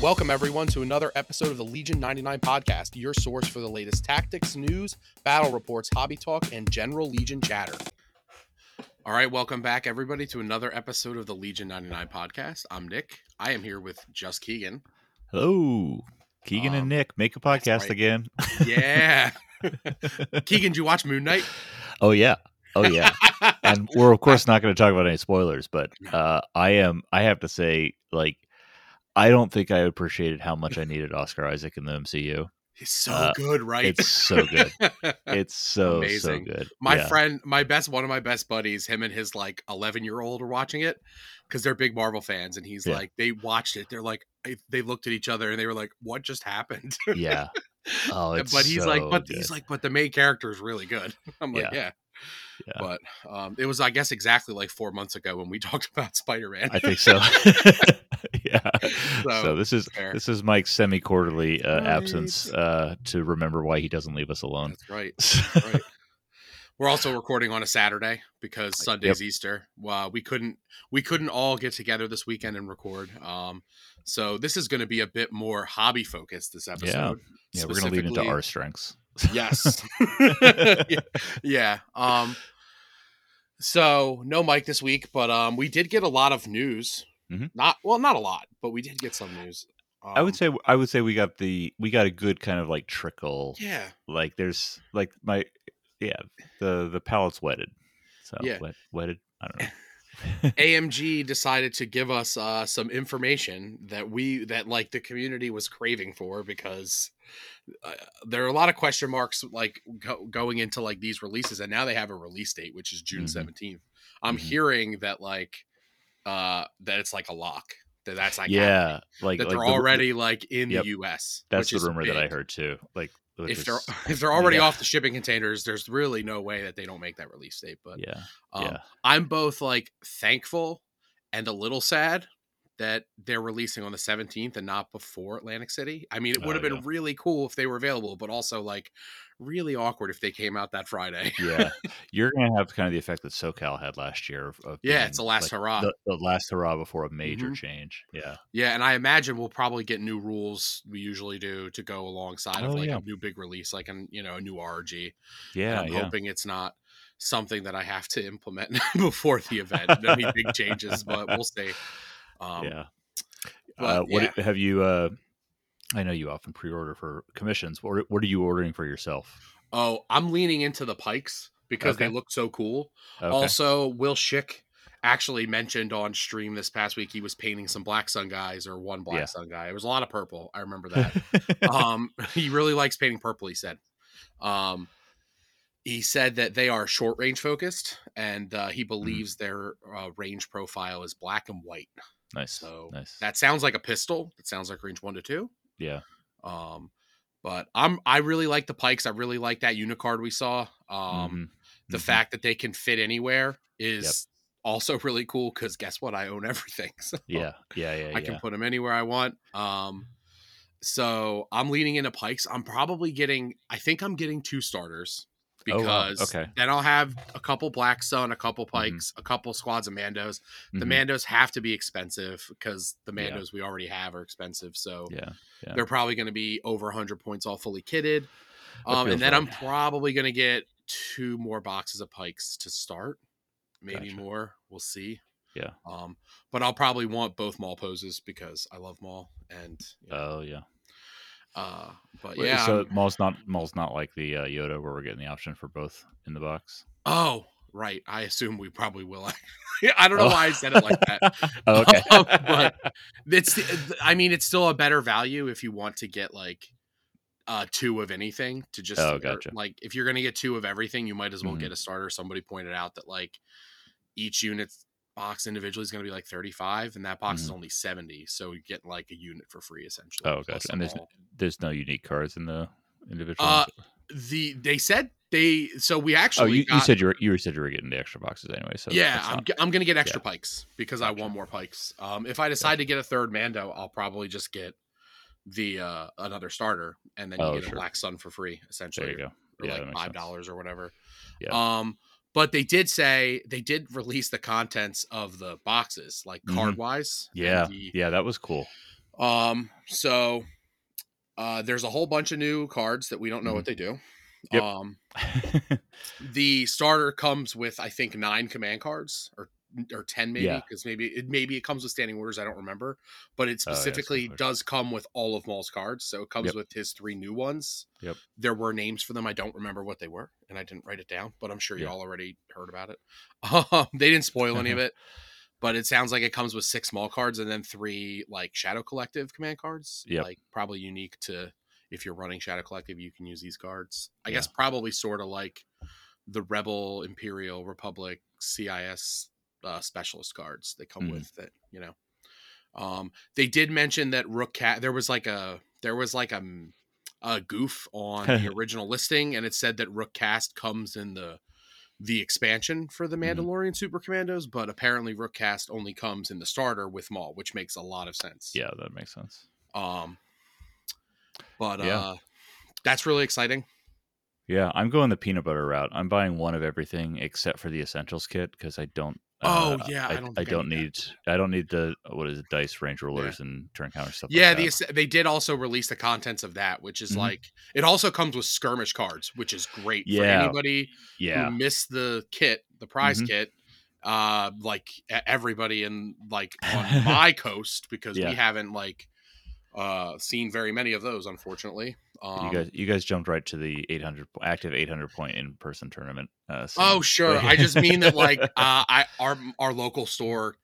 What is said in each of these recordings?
Welcome, everyone, to another episode of the Legion 99 podcast, your source for the latest tactics, news, battle reports, hobby talk, and general Legion chatter. All right, welcome back, everybody, to another episode of the Legion 99 podcast. I'm Nick. I am here with Just Keegan. Hello, Keegan Um, and Nick make a podcast right. again. Yeah. Keegan, did you watch Moon Knight? oh yeah, oh yeah. and we're of course not going to talk about any spoilers, but uh, I am. I have to say, like, I don't think I appreciated how much I needed Oscar Isaac in the MCU. He's so Uh, good, right? It's so good. It's so Amazing. so good. my Yeah. friend my best one of my best buddies him and his like 11 year old are watching it because they're big marvel fans and he's Yeah. like they watched it they're like they looked at each other and they were like what just happened Yeah. Oh, it's but he's like but good. he's like but the main character is really good i'm like yeah, Yeah. But um it was i guess exactly like four months ago when we talked about spider-man I think so. yeah. So, So, this is fair. this is Mike's semi quarterly uh, Right. absence uh, to remember why he doesn't leave us alone. that's right right we're also recording on a saturday because sunday's easter well we couldn't we couldn't all get together this weekend and record um so this is going to be a bit more hobby focused this episode yeah, yeah we're gonna lead into our strengths. Yes yeah, yeah um so no mike this week but um we did get a lot of news Mhm. not well not a lot but we did get some news um, I would say I would say we got the we got a good kind of like trickle. yeah Like there's like my yeah the the palate's wetted. So Yeah. wet, wetted. I don't know. AMG decided to give us uh, some information that we that like the community was craving for because uh, there are a lot of question marks like go, going into like these releases and now they have a release date which is June Mhm. 17th. I'm Mhm. hearing that like uh that it's like a lock that that's like yeah, happening, like that like they're the- already like in Yep. the US. That's the rumor that I heard too. Like If they're if they're already yeah. off the shipping containers, there's really no way that they don't make that release date. But yeah um, yeah I'm both like thankful and a little sad that they're releasing on the 17th and not before Atlantic City. I mean, it would Oh, have been yeah. really cool if they were available, but also like really awkward if they came out that Friday. yeah. You're gonna have kind of the effect that SoCal had last year. Of, of Yeah, being, it's the last like, hurrah. The, the last hurrah before a major Mhm. change. Yeah. yeah, and I imagine we'll probably get new rules we usually do to go alongside of Oh, like yeah. a new big release, like an you know a new RG. Yeah. and I'm yeah. hoping it's not something that I have to implement before the event. Any big changes, but we'll see. Um, yeah. but, uh, what yeah. have you? Uh, I know you often pre-order for commissions. What, what are you ordering for yourself? Oh, I'm leaning into the pikes because they look so cool. Okay. Also, Will Shick actually mentioned on stream this past week he was painting some Black Sun guys or one Black Yeah. Sun guy. It was a lot of purple. I remember that. um, he really likes painting purple. He said. Um, he said that they are short range focused, and uh, Mm-hmm. he believes their uh, range profile is black and white. Nice. So nice. that sounds like a pistol. That sounds like range one to two. yeah. Um, but I'm I really like the pikes. I really like that unicard we saw. Um, Mhm. the Mhm. fact that they can fit anywhere is also really cool because guess what? I own everything. So Yeah. Yeah. Yeah. I yeah. can put them anywhere I want. Um, so I'm leaning into pikes. I'm probably getting. I think I'm getting two starters Oh, wow. because Okay. then I'll have a couple Black Sun, a couple Mhm. pikes, a couple squads of Mandos. The Mhm. Mandos have to be expensive because the Yeah. Mandos we already have are expensive. So Yeah. Yeah. they're probably going to be over 100 points all fully kitted. Um, and then I'm probably going to get two more boxes of pikes to start, maybe Gotcha. more. We'll see. Yeah. Um, but I'll probably want both Maul poses because I love Maul and you know, Oh yeah. Uh, but Wait, yeah. So I'm- Maul's not Maul's not like the uh, Yoda where we're getting the option for both in the box. oh, right. I assume we probably will. I don't know Oh. why I said it like that. Oh, okay. But- It's, I mean, it's still a better value if you want to get like uh two of anything to just Oh, gotcha. like if you're gonna get two of everything, you might as well Mhm. get a starter. Somebody pointed out that like each unit box individually is gonna be like 35 and that box is only 70 so you get like a unit for free essentially Mm-hmm. Oh, gotcha. And there's all. there's no unique cards in the individual. Uh, the they said they so we oh, actually you, you got- said you were you said you were getting the extra boxes anyway. So yeah I'm, not- I'm gonna get extra yeah. pikes because i want more pikes um if i decide to get a third mando i'll probably just get the uh another starter and then you Oh, get sure. a black sun for free essentially there you go. or Yeah, like five dollars or whatever Yeah. um but they did say they did release the contents of the boxes like Mhm. card wise Yeah, yeah, that was cool. Um, so uh, there's a whole bunch of new cards that we don't know Mhm. what they do. Yep. Um, the starter comes with I think nine command cards or or ten maybe Yeah. because maybe it maybe it comes with standing orders. I don't remember, but it Oh, yeah, specifically does come with all of Maul's cards. So it comes Yep. with his three new ones. Yep. There were names for them. I don't remember what they were, and I didn't write it down. But I'm sure you Yeah. all already heard about it. Um, they didn't spoil any of it, but it sounds like it comes with six small cards and then three like Shadow Collective command cards. Yep. Like probably unique to if you're running Shadow Collective, you can use these cards. I Yeah. guess probably sort of like the Rebel, Imperial, Republic, CIS uh, specialist cards they come Mhm. with that, you know. Um, they did mention that Rook Kast there was like a there was like a, a goof on the original listing and it said that Rook Kast comes in the the expansion for the Mhm. Mandalorian Super Commandos, but apparently Rook Kast only comes in the starter with Maul, which makes a lot of sense. yeah, that makes sense. Um, but Yeah. uh, that's really exciting. Yeah, I'm going the peanut butter route. I'm buying one of everything except for the essentials kit because I don't. Oh, uh, yeah, I I, don't I don't need that. need. I don't need the what is it? Dice range rulers and turn counter stuff. Yeah, like the they did also release the contents of that, which is Mhm. like it also comes with skirmish cards, which is great for Yeah. anybody yeah, who missed the kit, the prize Mhm. kit. Uh, like everybody in like on my coast because Yeah. we haven't like uh seen very many of those, unfortunately. Um, you guys, you guys jumped right to the 800 active 800 point in person tournament. Uh, Oh sure. I just mean that like uh I our our local store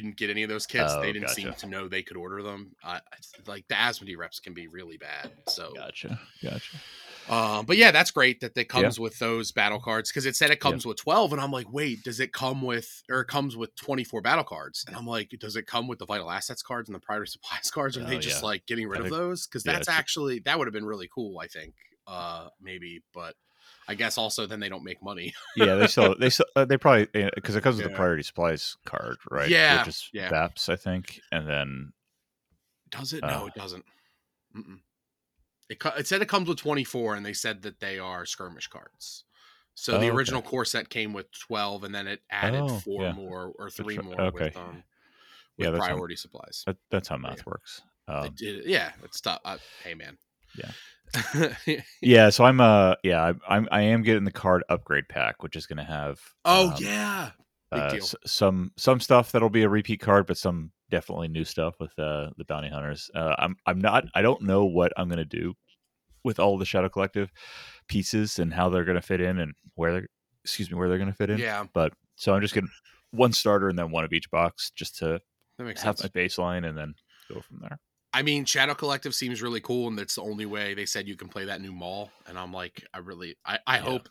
didn't get any of those kits. Oh, they didn't seem to know they could order them. Uh, like the Asmodee reps can be really bad. So gotcha, gotcha. um but yeah, that's great that it comes with those battle cards because it said it Yeah. comes with 12 and I'm like, "Wait, does it come with or it comes with 24 battle cards?" And I'm like, "Does it come with the vital assets cards and the priority supplies cards? Or are they Oh, just yeah. like getting rid of those?" Cuz that's actually that would have been really cool, I think. Uh maybe, but I guess also then they don't make money. Yeah, they still they still, uh, they probably because it comes with the priority supplies card, right? Yeah, which is yeah. VAPS, I think, and then Does it? Uh, no, it doesn't. Mm-mm. It, it said it comes with 24, and they said that they are skirmish cards. So Oh, the okay. original core set came with 12, and then it added Oh, four yeah. more or three more okay. with, um, Yeah, with how- priority supplies. that, that's how math Yeah. works. It Um, did- yeah, it's tough. Uh, hey, man. Yeah. yeah, so I'm uh yeah I, I'm I am getting the card upgrade pack, which is going to have oh um, yeah. Uh, s- some some stuff that'll be a repeat card, but some definitely new stuff with uh, the bounty hunters. Uh, I'm I'm not I don't know what I'm gonna do with all the Shadow Collective pieces and how they're gonna fit in and where they're excuse me where they're gonna fit in. Yeah, But so I'm just getting one starter and then one of each box just to have sense. my baseline and then go from there. I mean, Shadow Collective seems really cool, and that's the only way they said you can play that new Maul. And I'm like, I really, I, I Yeah. hope,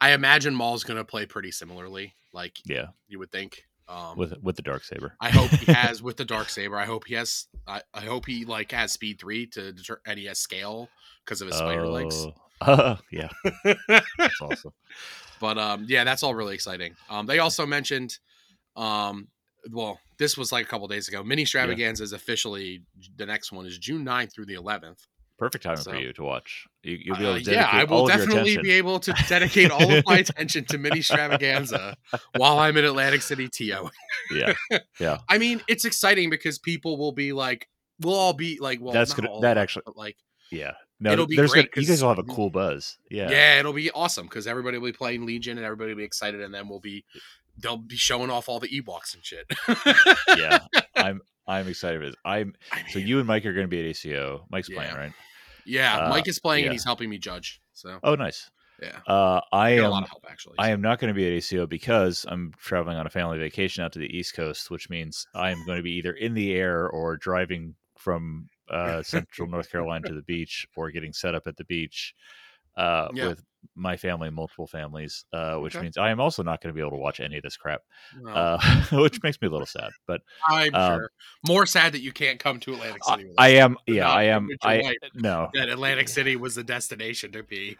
I imagine Maul's going to play pretty similarly, like Yeah, you would think. Um, with with the dark saber. I hope he has with the dark saber. I hope he has. I, I hope he like has speed three to deter, and he has scale because of his spider legs. Oh, yeah, that's awesome. But um, yeah, that's all really exciting. Um, they also mentioned, um, well, this was like a couple days ago. Mini Extravaganza is officially the next one is June 9th through the 11th. Perfect timing So- for you to watch. You, you'll be able Uh, to yeah, I will definitely be able to dedicate all of my attention to Mini Stravaganza while I'm in Atlantic City TO. Yeah, yeah. I mean, it's exciting because people will be like, we'll all be like, well, That's gonna- that actually- but like, yeah. No, It'll be there's great gonna, you guys will have a cool buzz. Yeah, yeah. it'll be awesome because everybody will be playing Legion and everybody will be excited, and then we'll be, they'll be showing off all the Ewoks and shit. yeah. I'm I'm excited for this. I'm I so you and Mike are going to be at ACO. Mike's playing, right? yeah, uh, Mike is playing yeah. and he's helping me judge. So Oh, nice. yeah, Uh, I got a am. lot of help actually. I am not going to be at ACO because I'm traveling on a family vacation out to the East Coast, which means I am going to be either in the air or driving from uh, Central North Carolina to the beach or getting set up at the beach uh, Yeah. with my family, multiple families, uh, which Okay. means I am also not going to be able to watch any of this crap, Well, uh, which makes me a little sad. But I'm um, sure. More sad that you can't come to Atlantic City. with I am, yeah, I am. I no, that Atlantic City was the destination to be.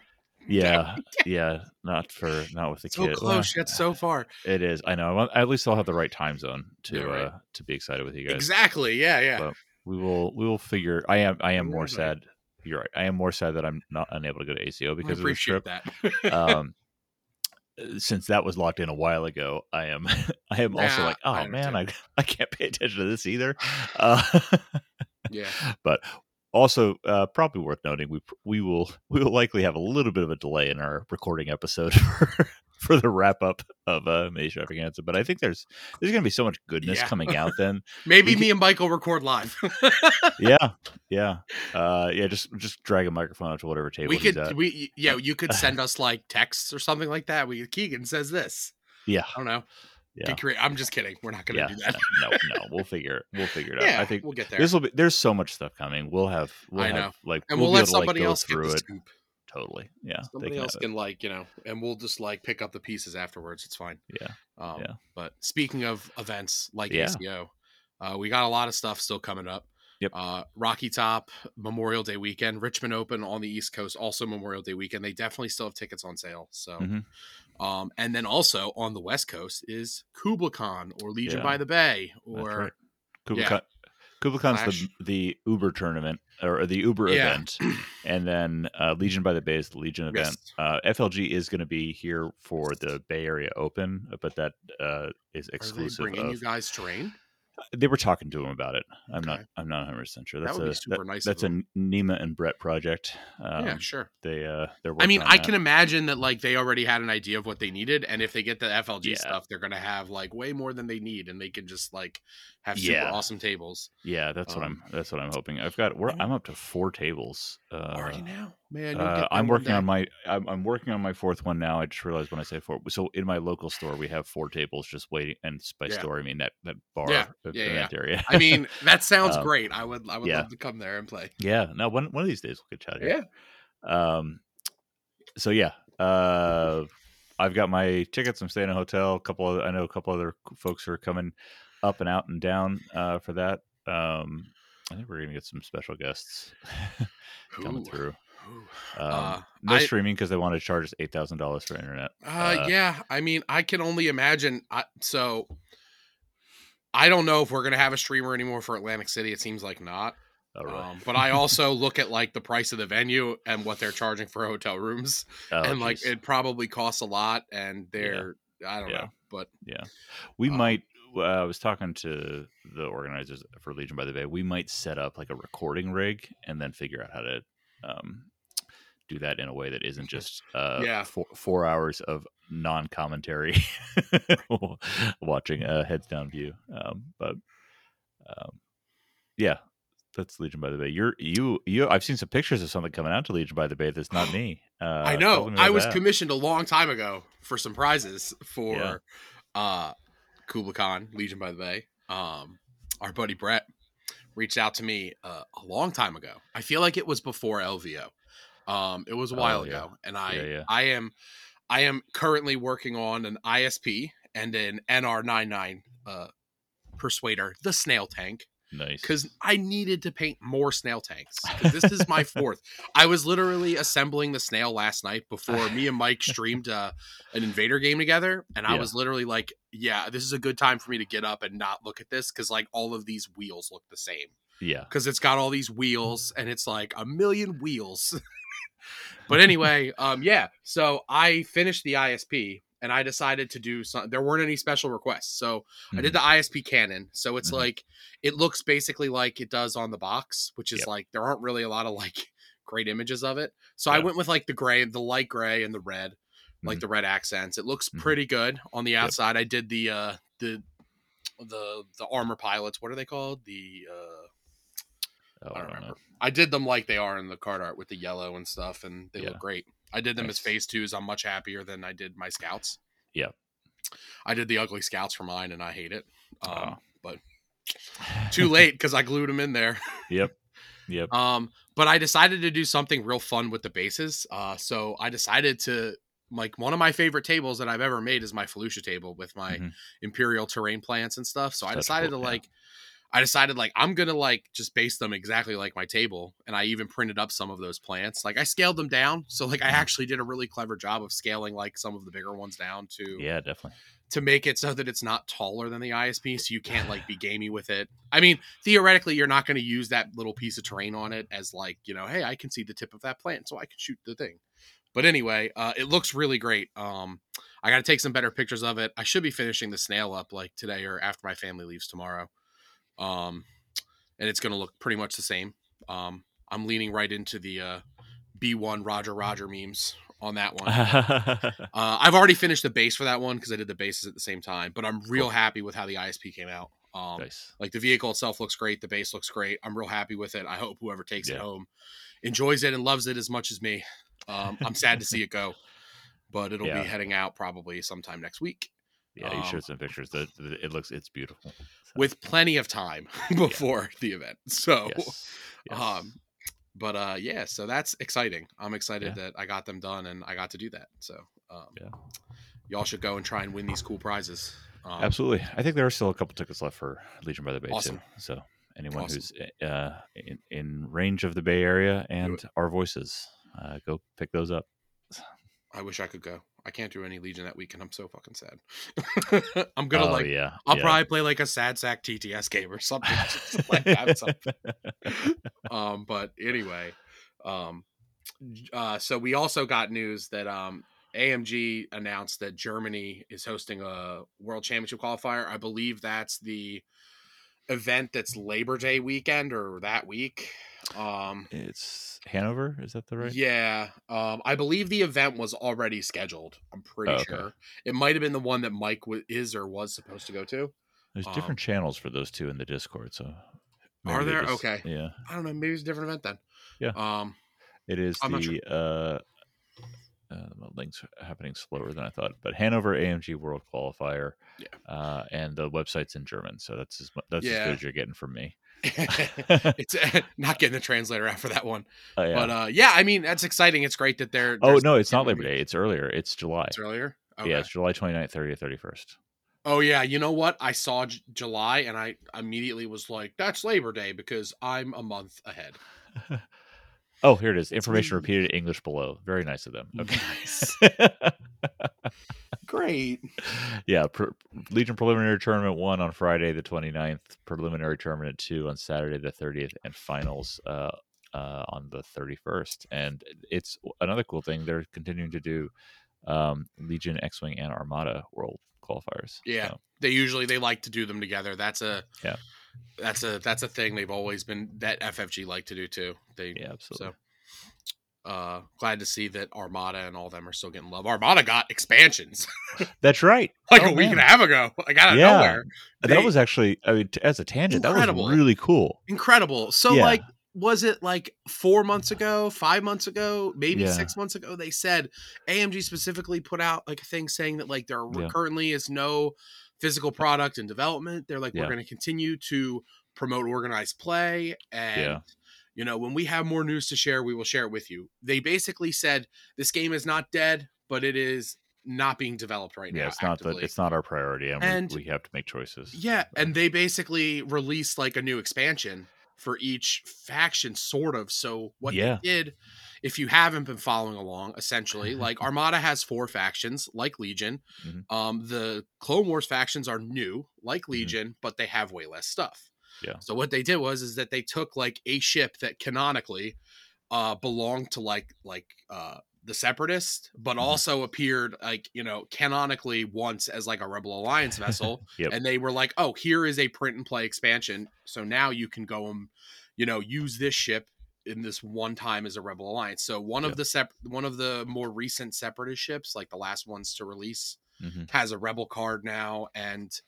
yeah, yeah, not for not with the So kid. close Well, yet so far. It is. I know. At least I'll have the right time zone to Yeah, right. uh, to be excited with you guys. Exactly. Yeah. Yeah. But we will we will figure. I am I am more sad. You're right. I am more sad that I'm not unable to go to ACO I because of this trip. that. um, since that was locked in a while ago, I am I am also Yeah, like, I oh man, I. I can't pay attention to this either. Uh, Yeah. but also uh, probably worth noting we we will we will likely have a little bit of a delay in our recording episode for, for the wrap up of uh May Extravaganza. But I think there's there's gonna be so much goodness Yeah. coming out then. Maybe We me and Michael record live. yeah, yeah, uh, yeah. Just just drag a microphone out to whatever table we could at. we yeah, you could send us like texts or something like that. We Keegan says this. yeah, I don't know. yeah, I'm just kidding. We're not gonna yeah. do that. No, no, we'll figure it. We'll figure it out. I think we'll get there. this will be. There's so much stuff coming. We'll have. We'll I have know. like and we'll, we'll, let able to, like, somebody else get through the it scoop. Totally. Yeah, they Somebody can else have it. can like you know, and we'll just like pick up the pieces afterwards. It's fine. Yeah, Um, Yeah. But speaking of events like Yeah. ACO, uh, we got a lot of stuff still coming up. Yep. Uh, Rocky Top Memorial Day weekend, Richmond Open on the East Coast, also Memorial Day weekend. They definitely still have tickets on sale. So, Mhm. um, and then also on the West Coast is KublaCon or Legion Yeah. by the Bay or right. Kubla yeah. KublaCon's the the Uber tournament or the Uber Yeah. event, and then uh, Legion by the Bay is the Legion event. Yes. Uh, FLG is going to be here for the Bay Area Open, but that uh, is are exclusive. bringing you Of, guys terrain? they were talking to him about it. I'm not. I'm not 100 percent sure. That That's would be a super that- nice That's a. Nima and Brett project. Um, yeah, sure. They uh, they're. I mean, I that. can imagine that like they already had an idea of what they needed, and if they get the FLG Yeah. stuff, they're gonna have like way more than they need, and they can just like have super Yeah. awesome tables. Yeah, that's what um, I'm. That's what I'm hoping. I've got. We're. I'm up to four tables. Uh, you now, man? Uh, I'm working on my I'm, I'm working on my fourth one now. I just realized when I say four. So in my local store, we have four tables just waiting. And by Yeah. store, I mean that that bar Yeah, yeah, area. I mean, that sounds Um, great. I would, I would yeah. love to come there and play. yeah. No, one one of these days we'll get chat Yeah. Um. So yeah. Uh, I've got my tickets. I'm staying in a hotel. A couple. Of, I know a couple other folks are coming up and out and down uh, for that. Um, I think we're gonna get some special guests coming Ooh, through. Um, Uh, no I- streaming because they want to charge us eight thousand dollars for internet. Uh, yeah, I mean, I can only imagine. I, so, I don't know if we're gonna have a streamer anymore for Atlantic City. It seems like not. Oh, really? Um, but I also look at like the price of the venue and what they're charging for hotel rooms, Oh, and like it probably costs a lot. And they're, I don't Yeah. know, but yeah, we um, might. Uh, I was talking to the organizers for Legion by the Bay. We might set up like a recording rig and then figure out how to um, do that in a way that isn't just uh, Yeah. four, four hours of non-commentary watching a heads down view. Um, but um, yeah, that's Legion by the Bay. You're you you. I've seen some pictures of something coming out to Legion by the Bay. That's not me. Uh, I know I was that. commissioned a long time ago for some prizes for Yeah. uh KublaCon, Legion by the Bay. Um, our buddy Brett reached out to me uh, a long time ago. I feel like it was before LVO. Um, it was a Oh, while yeah. ago, and I Yeah, yeah. I am I am currently working on an ISP and an NR99 uh, persuader, the snail tank nice because I needed to paint more snail tanks. this is my fourth. I was literally assembling the snail last night before me and Mike streamed uh, an Invader game together, and I Yeah. was literally like, "Yeah, this is a good time for me to get up and not look at this because like all of these wheels look the same yeah. because it's got all these wheels and it's like a million wheels." but anyway, um, yeah. So I finished the ISP. And I decided to do some. There weren't any special requests, so I did the ISP cannon. So it's Mhm. like it looks basically like it does on the box, which is Yep. like there aren't really a lot of like great images of it. So I went with like the gray, the light gray and the red, like Mhm. the red accents. It looks Mhm. pretty good on the outside. I did the uh the the the armor pilots. What are they called? The uh Oh, I don't know. remember. I did them like they are in the card art with the yellow and stuff, and they Yeah. look great. I did them as Nice. phase twos. I'm much happier than I did my scouts. Yeah. I did the ugly scouts for mine, and I hate it. Um, Oh. But too late because I glued them in there. Yep. Yep. Um, but I decided to do something real fun with the bases. Uh, so I decided to like one of my favorite tables that I've ever made is my Felucia table with my Mhm. imperial terrain plants and stuff. So I decided cool- to yeah. like I decided like I'm gonna like just base them exactly like my table, and I even printed up some of those plants. Like I scaled them down, so like I Mhm. actually did a really clever job of scaling like some of the bigger ones down to Yeah, definitely. to make it so that it's not taller than the ISP, so you can't like be gamey with it. I mean, theoretically, you're not going to use that little piece of terrain on it as like you know, hey, I can see the tip of that plant, so I can shoot the thing. But anyway, uh, it looks really great. Um, I got to take some better pictures of it. I should be finishing the snail up like today or after my family leaves tomorrow. Um, and it's going to look pretty much the same. Um, I'm leaning right into the uh, B1 Roger Roger memes on that one. uh, I've already finished the base for that one because I did the bases at the same time, but I'm real Cool. happy with how the ISP came out. Um, nice. Like the vehicle itself looks great, the base looks great. I'm real happy with it. I hope whoever takes it home enjoys it and loves it as much as me. Um, I'm sad to see it go, but it'll Yeah. be heading out probably sometime next week Yeah, you um, showed some pictures. That it looks it's beautiful. So, with plenty of time before the event. So, yes. yes. um, but uh, yeah, so that's exciting. I'm excited that I got them done and I got to do that. So, um, Yeah. y'all should go and try and win these cool prizes. Um, Absolutely. I think there are still a couple tickets left for Legion by the Bay Awesome. too. So anyone Awesome. who's uh, in, in range of the Bay Area and our voices, uh, go pick those up. I wish I could go. I can't do any Legion that week, and I'm so fucking sad. I'm gonna oh, like. yeah. I'll yeah. probably play like a sad sack TTS game or something. like, have something. um, but anyway, um, uh, so we also got news that um, AMG announced that Germany is hosting a World Championship qualifier. I believe that's the event that's Labor Day weekend or that week. Um, It's Hanover. Is that the right? yeah, um, I believe the event was already scheduled. I'm pretty Oh, okay. sure it might have been the one that Mike w- is or was supposed to go to. There's Um, different channels for those two in the Discord. So Are there? just- Okay. Yeah. I don't know. Maybe it's a different event then. Yeah. Um. It is I'm the uh, uh, the links happening slower than I thought, but Hanover AMG World Qualifier, Yeah. uh, and the website's in German, so that's as that's as good as you're getting from me. it's uh, not getting the translator out for that one, Oh, yeah. but uh, yeah, I mean that's exciting. It's great that they're. oh no, it's not Labor Day. It's earlier. It's July. It's earlier. Okay. Yeah, it's July 29th, 30th, 31st. Oh yeah, you know what? I saw J- July and I immediately was like, "That's Labor Day" because I'm a month ahead. Oh, here it is. Information repeated in English below. Very nice of them. Okay. Nice. Great. yeah, pr- Legion preliminary tournament one on Friday the 29th, preliminary tournament two on Saturday the 30th, and finals uh, uh, on the 31st. And it's another cool thing. They're continuing to do um, Legion, X Wing, and Armada world qualifiers. Yeah. So, They usually they like to do them together. That's a Yeah. That's a that's a thing they've always been that FFG like to do too. They yeah, absolutely. So uh glad to see that Armada and all them are still getting love. Armada got expansions That's right. like Oh, a week man. and a half ago. Like out of Yeah. nowhere. that was actually, I mean, as a tangent, Incredible. that was really cool. incredible. So Yeah. like was it like four months ago, five months ago, maybe Yeah. six months ago? They said AMG specifically put out like a thing saying that like there Yeah. currently is no physical product and development. They're like, Yeah. we're going to continue to promote organized play. And, Yeah. you know, when we have more news to share, we will share it with you. They basically said this game is not dead, but it is not being developed right now. Yeah, now. it's not the, it's not our priority, and, And- we, we have to make choices. Yeah, and they basically released like a new expansion for each faction, sort of. So what Yeah. they did, if you haven't been following along, essentially, like Armada has four factions, like Legion. Mhm. Um, the Clone Wars factions are new, like Legion, but they have way less stuff. Mm-hmm. Yeah. So what they did was is that they took like a ship that canonically uh belonged to like like uh the separatist but Mhm. also appeared like you know canonically once as like a rebel alliance vessel Yep. and they were like oh here is a print and play expansion so now you can go and you know use this ship in this one time as a rebel alliance so one Yeah. of the sep- one of the more recent separatist ships like the last ones to release Mhm. has a rebel card now and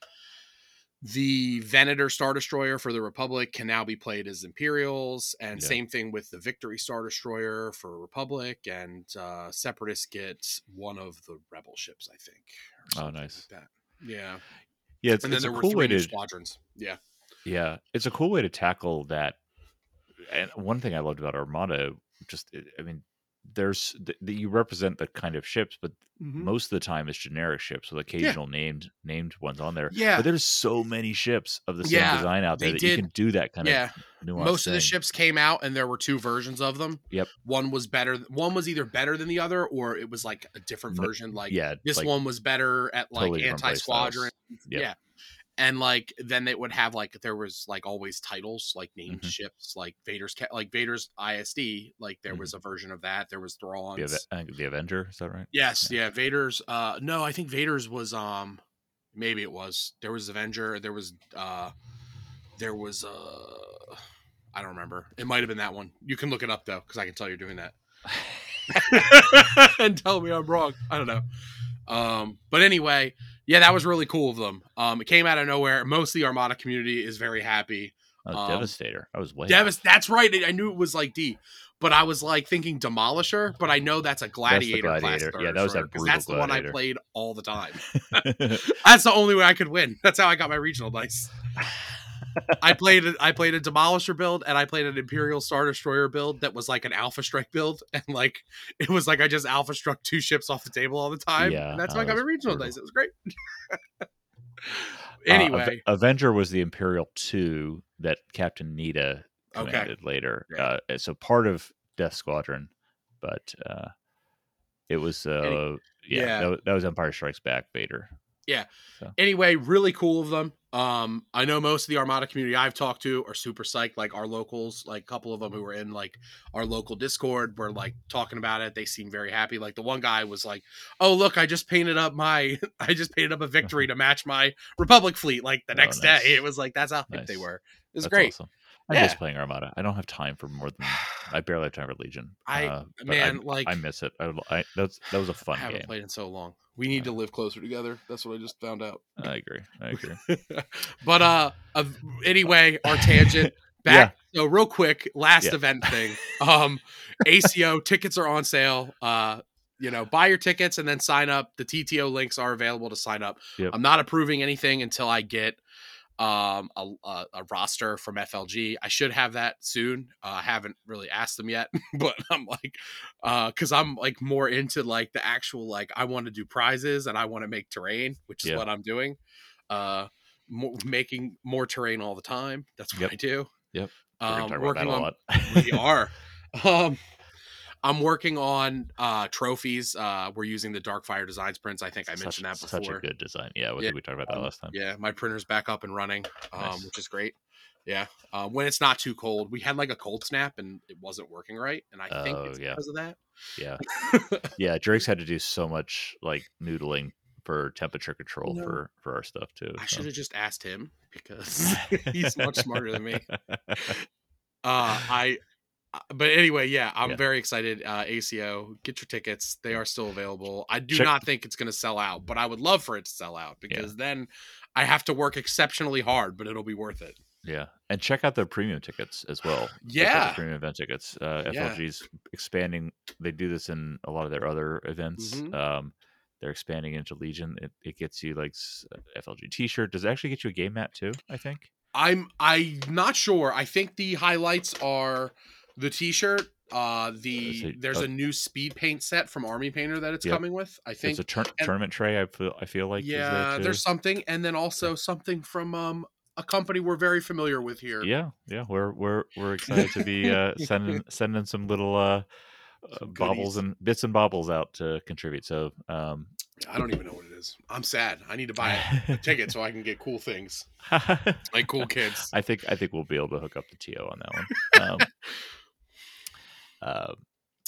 the venator star destroyer for the republic can now be played as imperials and Yeah. same thing with the victory star destroyer for republic and uh separatists get one of the rebel ships i think Oh, nice. like yeah Yeah, it's, and then it's a there were cool three way to squadrons yeah Yeah, it's a cool way to tackle that. And one thing I loved about Armada, just I- I mean, there's th- you represent the kind of ships, but mm-hmm. most of the time it's generic ships with occasional named named ones on there. yeah But there's so many ships of the same Yeah, design out there that you can do that kind yeah of nuanced most of the ships came out and there were two versions of them Yep. one was better one was either better than the other or it was like a different version like yeah, this like, one was better at like totally anti squadron. Yep. Yeah. And like then they would have like there was like always titles like named Mhm. ships like Vader's like Vader's ISD like there Mhm. was a version of that there was Thrawn's the, Ave- uh, the Avenger. Is that right? yes yeah. Vader's uh no I think Vader's was um maybe it was there was Avenger there was uh there was uh I don't remember. It might have been that one. You can look it up though, because I can tell you're doing that. and tell me I'm wrong. I don't know. Um, but anyway, yeah, that was really cool of them. Um, it came out of nowhere. Most of the Armada community is very happy. Oh, Um, Devastator. I was way. Devis, that's right. I knew it was like D, but I was like thinking Demolisher, but I know that's a Gladiator, class Gladiator. Yeah, that was that 'cause brutal that's the one I played all the time. That's the only way I could win. That's how I got my regional dice. I played I played a demolisher build and I played an Imperial Star Destroyer build that was like an Alpha Strike build and like it was like I just Alpha struck two ships off the table all the time. Yeah, and that's why I got my regional dice. It was great. Uh, anyway, Ave- Avenger was the Imperial two that Captain Needa Okay. commanded later. Great. Uh, so part of Death Squadron, but uh, it was uh, Any- yeah, yeah. That, was, that was Empire Strikes Back Vader. Yeah anyway, really cool of them. Um, I know most of the Armada community I've talked to are super psyched. Like our locals, like a couple of them who were in like our local Discord were like talking about it. They seem very happy. Like the one guy was like, "Oh, look, I just painted up my, I just painted up a victory to match my Republic fleet." Like the Oh, next nice. day, it was like that's how hyped they were. It was That's great. Awesome. I miss Yeah. playing Armada. I don't have time for more than I barely have time for Legion. I- uh, man, I, like- I miss it. I, I that's that was a fun I haven't game. played in so long. We need to live closer together. That's what I just found out. I agree. I agree. but uh, uh anyway, our tangent back. So real quick, last Yeah. event thing. Um, ACO tickets are on sale. Uh, you know, buy your tickets and then sign up. The TTO links are available to sign up. Yep. I'm not approving anything until I get um a, a, roster from FLG. I should have that soon. Uh, I haven't really asked them yet, but I'm like, uh, because I'm like more into like the actual like I want to do prizes and I want to make terrain, which is Yeah. what I'm doing. Uh, mo- making more terrain all the time. That's what Yep. I do. Yep. Um, about working that a on lot. we are. Um, I'm working on uh trophies. Uh, we're using the Darkfire Designs prints. I think I Such- mentioned that Such before. a good design. Yeah, I Yeah. we talked about that Um, last time. Yeah, my printer's back up and running, um, Nice. which is great. Yeah, uh, when it's not too cold, we had like a cold snap and it wasn't working right, and I think Oh, it's yeah. because of that. Yeah. Yeah, Drake's had to do so much like noodling for temperature control know, for for our stuff too. I so. should have just asked him because he's much smarter than me. Uh, I, but anyway, yeah, I'm Yeah. very excited. Uh, ACO, get your tickets; they are still available. I do Check- not think it's going to sell out, but I would love for it to sell out because then I have to work exceptionally hard, but it'll be worth it. Yeah, and check out the premium tickets as well. Yeah. premium event tickets. Uh, Yeah. FLG's expanding. They do this in a lot of their other events. Mhm. Um, they're expanding into Legion. It, it gets you like FLG T-shirt. Does it actually get you a game mat too? I think. I'm I'm not sure. I think the highlights are the T-shirt. Uh, the it- there's uh, a new speed paint set from Army Painter that it's Yep. coming with. I think It's a tur- and- tournament tray. I feel. I feel like. is there, yeah, there's something, and then also something from um a company we're very familiar with here. Yeah, yeah. We're we're we're excited to be uh, sending sending some little uh, uh, Some baubles and bits and baubles out to contribute. So um, I don't even know what it is. I'm sad. I need to buy a ticket so I can get cool things like cool kids. I think I think we'll be able to hook up the TO on that one. Um, uh,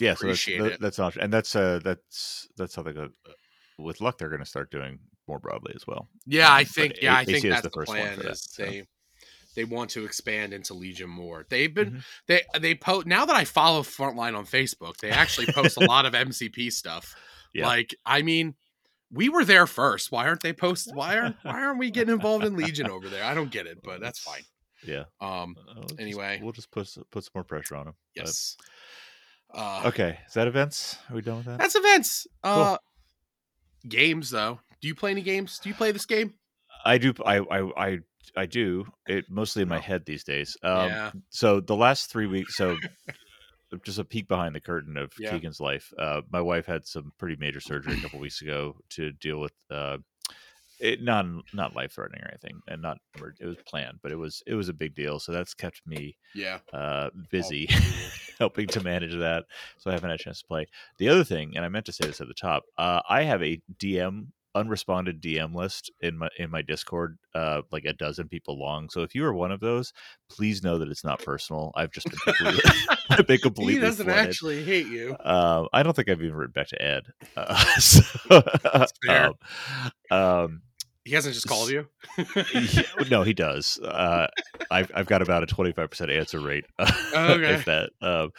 yeah, so that's, that, that's an option, and that's uh that's that's something that, uh, with luck they're going to start doing more broadly as well. Yeah, I Um, but think. Yeah, I think that's the the, plan. that, is so. they they want to expand into Legion more. They've been Mhm. they they post now that I follow Frontline on Facebook. They actually post a lot of MCP stuff. Yeah. Like, I mean, we were there first. Why aren't they post? Why aren't why aren't we getting involved in Legion over there? I don't get it, but that's fine. Yeah. Um, Uh, we'll just- Anyway. we'll just put put some more pressure on them. yes. Uh, Okay, is that events? Are we done with that? That's events. Uh, games though. Do you play any games? Do you play this game? I do. I I I I do. It mostly in my Oh. head these days. Um, yeah. so the last three weeks so just a peek behind the curtain of Yeah. keegan's life uh, my wife had some pretty major surgery a couple weeks ago to deal with uh, it not not life threatening or anything and not it was planned but it was it was a big deal so that's kept me Yeah. uh, busy helping to manage that so i haven't had a chance to play the other thing and i meant to say this at the top uh, i have a dm unresponded dm list in my in my discord uh like a dozen people long so if you are one of those please know that it's not personal i've just been completely, I've been completely he doesn't flooded. actually hate you. Um, I don't think I've even written back to Ed. Uh, so, um, um, He hasn't just called you. No, he does. Uh, I've I've got about a twenty five percent answer rate. Okay. if that. Um,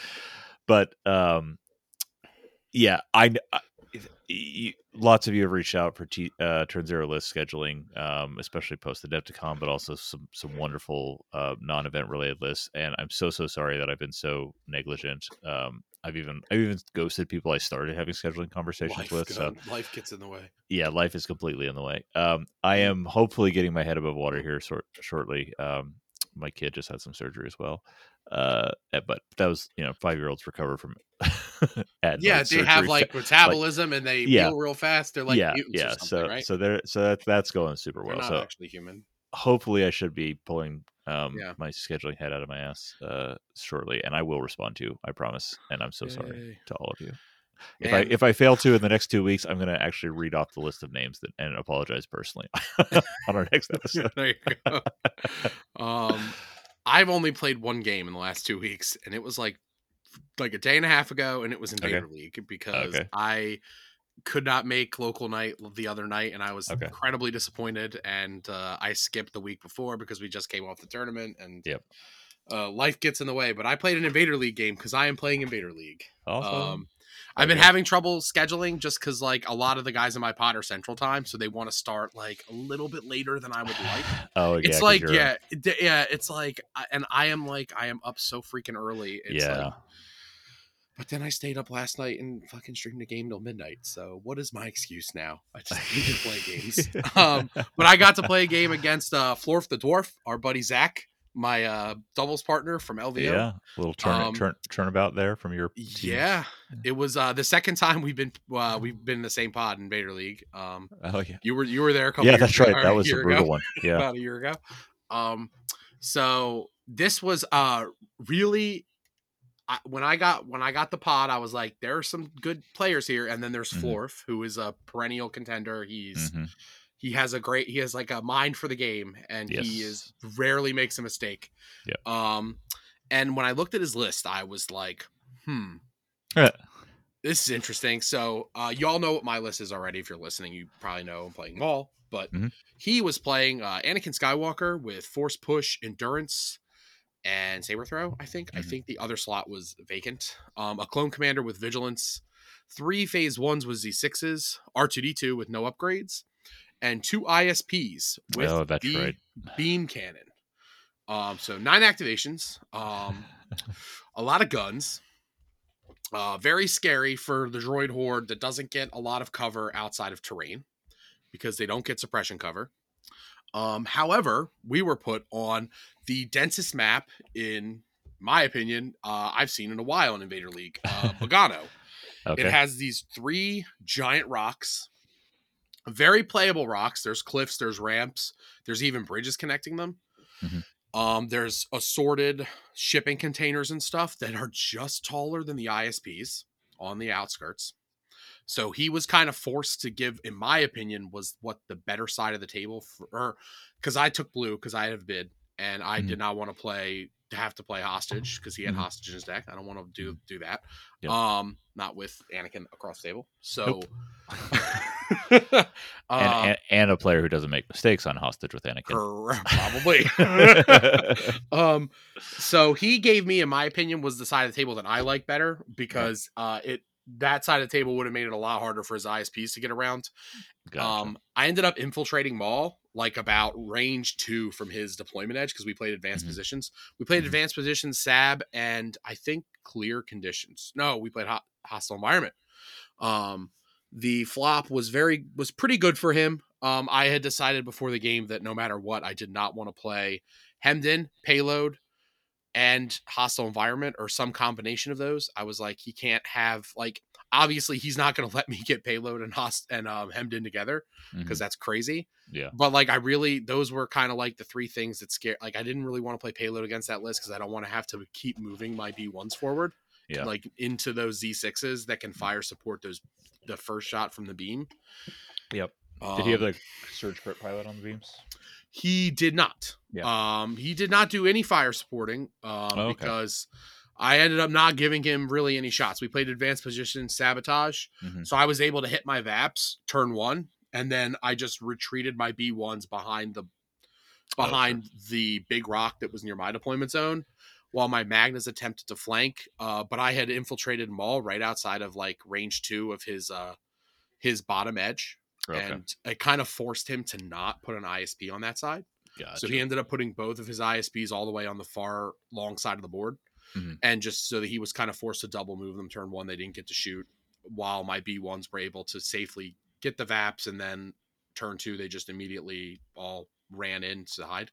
but um, yeah, I, I y- lots of you have reached out for T, uh, Turn Zero list scheduling, um, especially post Adepticon, but also some some wonderful uh, non event related lists. And I'm so so sorry that I've been so negligent. Um, I've even I've even ghosted people I started having scheduling conversations life, with. So life gets in the way. yeah, life is completely in the way. Um, I am hopefully getting my head above water here sort shortly. Um, my kid just had some surgery as well, uh, eh, but that was you know five year olds recover from. Yeah, they have like metabolism and they Yeah. heal real fast. They're like yeah, mutants or yeah. something, So right? so there so that that's going super They're well. not So actually human. hopefully I should be pulling um Yeah. my scheduling head out of my ass uh shortly, and I will respond to you. I promise. And I'm so sorry to all of you. If Man. I if I fail to in the next two weeks, I'm going to actually read off the list of names that, and apologize personally on our next episode. there you go. um, I've only played one game in the last two weeks, and it was like like a day and a half ago, and it was in Invader League because Okay. I could not make local night the other night, and I was Okay. incredibly disappointed. And uh, I skipped the week before because we just came off the tournament, and Yep. uh, life gets in the way. But I played an Invader League game because I am playing Invader League. Awesome. Um, I've been having trouble scheduling just because like a lot of the guys in my pod are Central Time, so they want to start like a little bit later than I would like. oh yeah, it's like yeah, it- yeah, it's like, and I am like I am up so freaking early. It's yeah. Like, but then I stayed up last night and fucking streamed a game till midnight. So what is my excuse now? I just need to play games. Um, but I got to play a game against uh, Florf the Dwarf, our buddy Zach, my uh, doubles partner from LVO. yeah, little turn Um, turn turnabout there from your team. Yeah, it was uh, the second time we've been uh, we've been in the same pod in Vader League. Um, Oh yeah. you were you were there a couple. Yeah, years that's right. That was a year brutal ago, one. Yeah. about a year ago. Um, so this was uh really. I, when I got when I got the pod, I was like, there are some good players here, and then there's Mhm. Florf, who is a perennial contender. He's Mhm. he has a great he has like a mind for the game and he is rarely makes a mistake Yep. um and when i looked at his list i was like hmm Yeah. this is interesting so uh y'all know what my list is already if you're listening you probably know i'm playing Maul but Mhm. he was playing uh anakin skywalker with force push endurance and saber throw i think i Mhm. think the other slot was vacant um a clone commander with vigilance three phase ones with z6s r2d2 with no upgrades and two isps with Oh, that's the right. beam cannon um so nine activations um a lot of guns uh very scary for the droid horde that doesn't get a lot of cover outside of terrain because they don't get suppression cover um however we were put on the densest map in my opinion uh i've seen in a while in invader league uh Bogano. Okay. It has these three giant rocks, very playable rocks. There's cliffs, there's ramps, there's even bridges connecting them. Mhm. Um, there's assorted shipping containers and stuff that are just taller than the ISPs on the outskirts. So he was kind of forced to give, in my opinion, was what the better side of the table for, because I took blue because I had a bid and I Mhm. did not want to play to have to play hostage because he had Mhm. hostage in his deck. I don't want to do do that. Yep. Um, not with Anakin across the table. So, and, uh, and, and a player who doesn't make mistakes on hostage with Anakin. probably. um, so he gave me, in my opinion, was the side of the table that I like better because uh, it that side of the table would have made it a lot harder for his ISPs to get around. Gotcha. Um, I ended up infiltrating Maul like about range two from his deployment edge because we played advanced Mhm. positions. We played Mhm. advanced positions, Sab, and I think clear conditions. No, we played hot, hostile environment. Um, the flop was very was pretty good for him. Um, I had decided before the game that no matter what, I did not want to play hemmed in payload and hostile environment or some combination of those. I was like, he can't have like obviously he's not going to let me get payload and host and um, hemmed in together because Mhm. that's crazy. yeah. But like I really those were kind of like the three things that scare like I didn't really want to play payload against that list because I don't want to have to keep moving my B1s forward. Yeah. Like into those Z6s that can fire support those the first shot from the beam. Yep. Did he have Um, the surge crit pilot on the beams? He did not. Um he did not do any fire supporting um Oh, okay. because I ended up not giving him really any shots. We played advanced position sabotage. Mhm. So I was able to hit my VAPs turn one and then I just retreated my B ones behind the behind the big rock that was near my deployment zone, while my Magnus attempted to flank. Uh, but I had infiltrated Maul right outside of like range two of his uh his bottom edge, Okay. and it kind of forced him to not put an ISP on that side. Gotcha. So he ended up putting both of his ISPs all the way on the far long side of the board. Mhm. And just so that he was kind of forced to double move them turn one, they didn't get to shoot, while my B1s were able to safely get the VAPs. And then turn two, they just immediately all ran in to hide.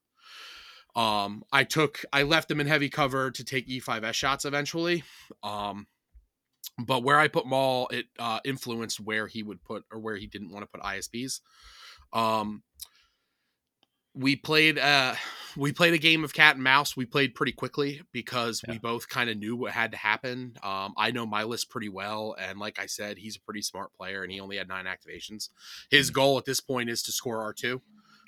Um, I took, I left them in heavy cover to take E5S shots eventually. Um, but where I put Maul, it uh, influenced where he would put or where he didn't want to put ISPs. Um, we played uh we played a game of cat and mouse we played pretty quickly because we both kind of knew what had to happen um i know my list pretty well and like i said he's a pretty smart player and he only had nine activations his Mhm. goal at this point is to score r2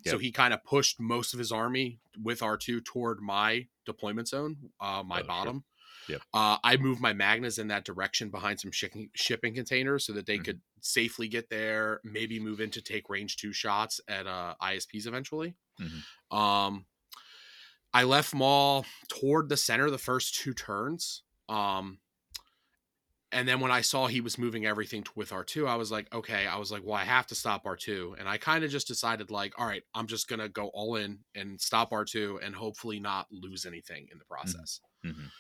so he kind of pushed most of his army with r2 toward my deployment zone uh my Oh, sure. Yep. uh, I moved my Magnus in that direction behind some shipping shipping containers so that they Mhm. could safely get there. Maybe move in to take range two shots at uh, ISPs eventually. Mhm. Um, I left Maul toward the center the first two turns. Um, and then when I saw he was moving everything to, with R2, I was like, okay, I was like, well, I have to stop R2. And I kind of just decided, like, all right, I'm just going to go all in and stop R2 and hopefully not lose anything in the process Mhm.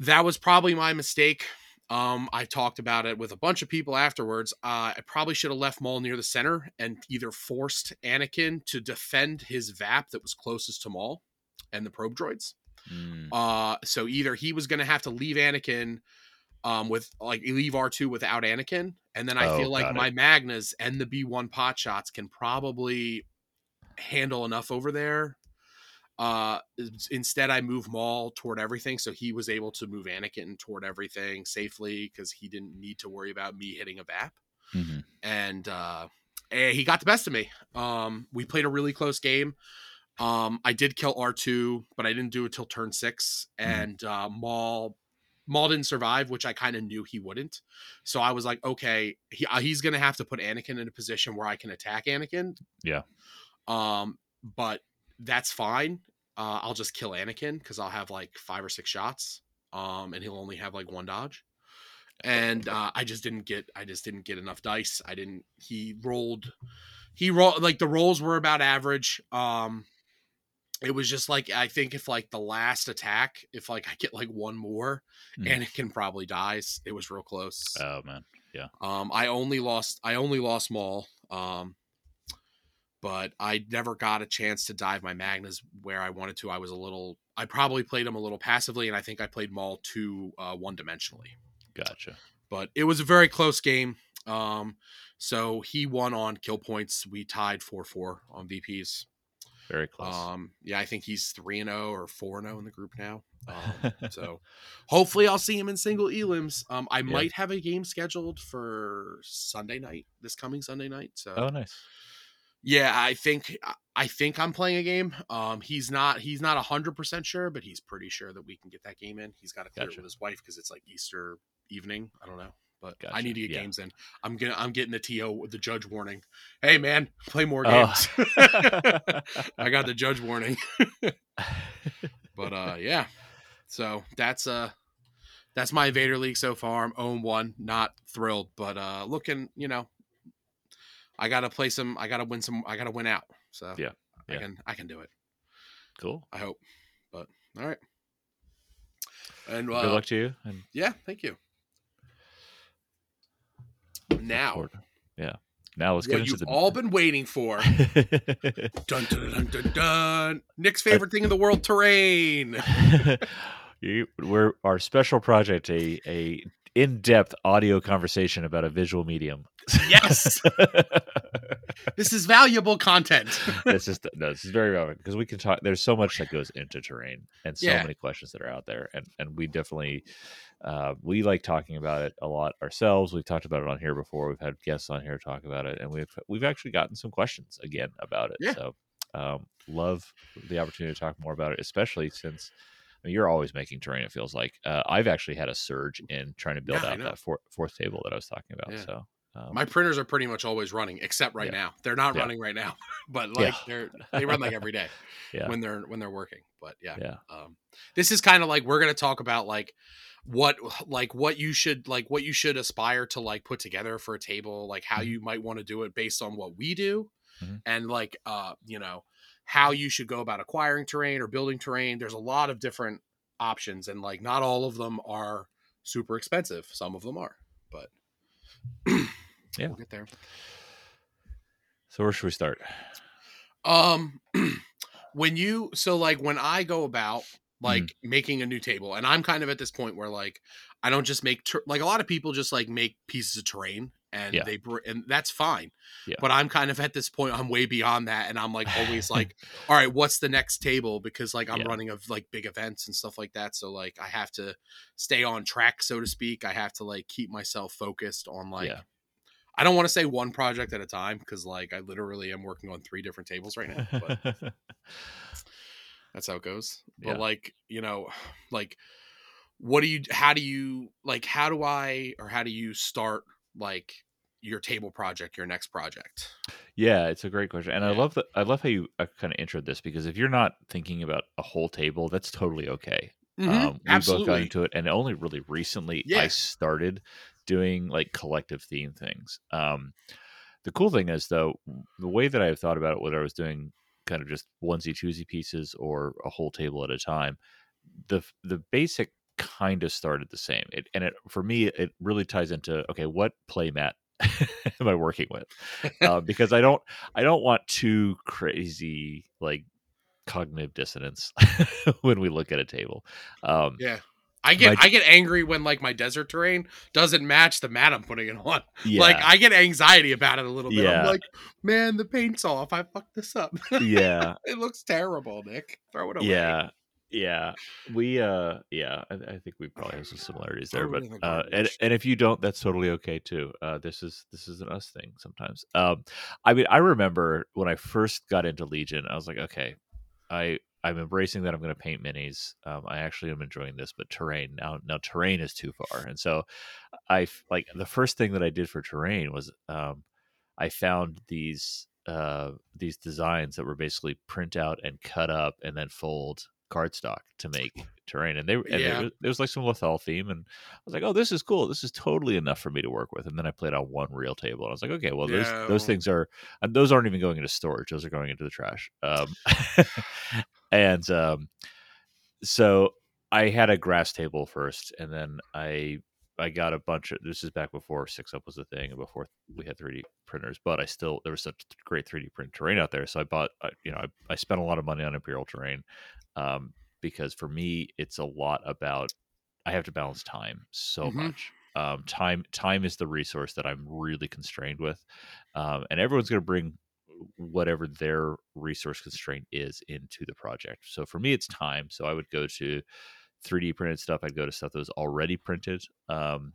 That was probably my mistake. Um, I talked about it with a bunch of people afterwards. Uh, I probably should have left Maul near the center and either forced Anakin to defend his VAP that was closest to Maul and the probe droids. Mm. Uh, so either he was going to have to leave Anakin um, with like leave R2 without Anakin. And then I Oh, feel like it. my Magnus and the B1 pot shots can probably handle enough over there. Uh, instead, I move Maul toward everything, so he was able to move Anakin toward everything safely because he didn't need to worry about me hitting a VAP. Mhm. And uh, he got the best of me. Um, we played a really close game. Um, I did kill R two, but I didn't do it till turn six, Mhm. and uh, Maul Maul didn't survive, which I kind of knew he wouldn't. So I was like, okay, he, uh, he's gonna have to put Anakin in a position where I can attack Anakin. Yeah. Um, but that's fine. Uh, I'll just kill Anakin because I'll have like five or six shots. Um, and he'll only have like one dodge. And uh, I just didn't get, I just didn't get enough dice. I didn't. He rolled, he rolled like the rolls were about average. Um, it was just like I think if like the last attack, if like I get like one more, Mhm. Anakin probably dies. It was real close. Oh man. Yeah. Um, I only lost I only lost Maul. Um, but I never got a chance to dive my Magnus where I wanted to. I was a little I probably played him a little passively, and I think I played Maul too uh, one dimensionally. Gotcha. But it was a very close game. Um, so he won on kill points. We tied four four on VPs. Very close. Um, yeah, I think he's three and zero or four and zero in the group now. Um, so hopefully I'll see him in single elims. Um, I might have a game scheduled for Sunday night, this coming Sunday night. So oh, nice. Yeah, I think I think I'm playing a game. Um, he's not he's not a hundred percent sure, but he's pretty sure that we can get that game in. He's got to clear Gotcha. it with his wife because it's like Easter evening. I don't know. But I need to get yeah. games in. I'm gonna I'm getting the TO the judge warning. Hey man, play more Oh. games. I got the judge warning. But uh yeah. So that's uh that's my Vader League so far. I'm 0 1, not thrilled, but uh looking, you know, I gotta play some I gotta win some I gotta win out. So Yeah, I can I can do it. cool. I hope. But all right. And Good uh, luck to you. And yeah, thank you. Now, yeah. Now let's get into you've the. all been waiting for. Dun, dun, dun, dun, dun. Nick's favorite thing in the world, terrain. You- We're our special project, a a in depth audio conversation about a visual medium. Yes, this is valuable content. this is no, this is very relevant because we can talk. There's so much that goes into terrain, and so Yeah. many questions that are out there, and and we definitely uh, we like talking about it a lot ourselves. We've talked about it on here before. We've had guests on here talk about it, and we've we've actually gotten some questions again about it. Yeah. So um, love the opportunity to talk more about it, especially since. I mean, you're always making terrain. It feels like uh, I've actually had a surge in trying to build Yeah, out that four, fourth table that I was talking about. Yeah. So Um, My printers are pretty much always running, except right Yeah. now. They're not Yeah. running right now, but like Yeah. they're they run like every day when they're when they're working. But yeah, yeah, um, this is kind of like we're gonna talk about like what like what you should like what you should aspire to like put together for a table, like how Mhm. you might want to do it based on what we do, Mhm. and like uh you know how you should go about acquiring terrain or building terrain. There's a lot of different options, and like not all of them are super expensive. Some of them are, but Yeah. we'll get there. So where should we start? Um, when you so like when I go about like Mm-hmm. making a new table, and I'm kind of at this point where like I don't just make ter- like a lot of people just like make pieces of terrain and Yeah. they br- and that's fine. Yeah. But I'm kind of at this point. I'm way beyond that, and I'm like always like, all right, what's the next table? Because like I'm Yeah. running of like big events and stuff like that, so like I have to stay on track, so to speak. I have to like keep myself focused on like. Yeah. I don't want to say one project at a time because like I literally am working on three different tables right now. But that's how it goes but Yeah. like you know like what do you how do you like how do i or how do you start like your table project your next project Yeah, it's a great question, and I love that. I love how you uh, kind of entered this because if you're not thinking about a whole table, that's totally okay. Um, we both got into it, and only really recently Yeah. I started doing like collective theme things. Um, the cool thing is though, the way that I have thought about it, whether I was doing kind of just onesie twosie pieces or a whole table at a time, the the basic kind of started the same. It, and it for me, it really ties into okay, what playmat am I working with? uh, because I don't I don't want too crazy like cognitive dissonance when we look at a table. Um, yeah i get My- i get angry when like my desert terrain doesn't match the mat i'm putting it on. Yeah, like i get anxiety about it a little bit. I'm Yeah. like man the paint's off. I fucked this up. Yeah, it looks terrible nick. Throw it away. Yeah, yeah. We uh, yeah, I, I think we probably have some similarities there, but uh, and and if you don't, that's totally okay too. Uh, this is this is an us thing sometimes. Um, I mean, I remember when I first got into Legion, I was like, okay, I I'm embracing that I'm going to paint minis. Um, I actually am enjoying this, but terrain now now terrain is too far, and so I like the first thing that I did for terrain was um, I found these uh, these designs that were basically print out and cut up and then fold cardstock to make terrain, and they and Yeah. it, was, was like some Lethal theme, and I was like, oh, this is cool. This is totally enough for me to work with. And then I played on one real table, and I was like, okay, well those those things are and those aren't even going into storage; those are going into the trash. Um, and um, so I had a grass table first, and then I I got a bunch of. This is back before six up was a thing, and before we had 3D printers. But I still there was such great 3D print terrain out there, so I bought. I, you know, I, I spent a lot of money on Imperial terrain um, because for me it's a lot about. I have to balance time so Mhm. much. Um, time time is the resource that I'm really constrained with, um, and everyone's going to bring whatever their resource constraint is into the project. So for me, it's time. So I would go to 3D printed stuff. I'd go to stuff that was already printed, um,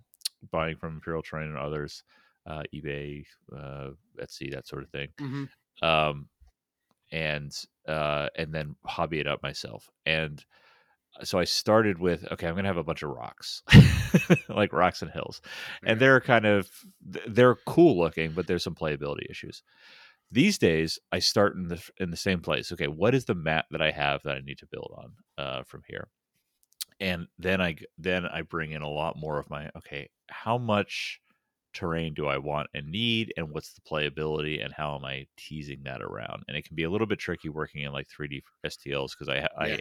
buying from Imperial Terrain and others, uh, eBay, uh, Etsy, that sort of thing. Mhm. Um, and uh, and then hobby it up myself. And so I started with okay, I'm gonna have a bunch of rocks, like rocks and hills, and they're kind of they're cool looking, but there's some playability issues. These days, I start in the in the same place. Okay, what is the map that I have that I need to build on uh, from here? And then I then I bring in a lot more of my okay, how much terrain do I want and need, and what's the playability, and how am I teasing that around? And it can be a little bit tricky working in like 3D STLs because I Yeah. I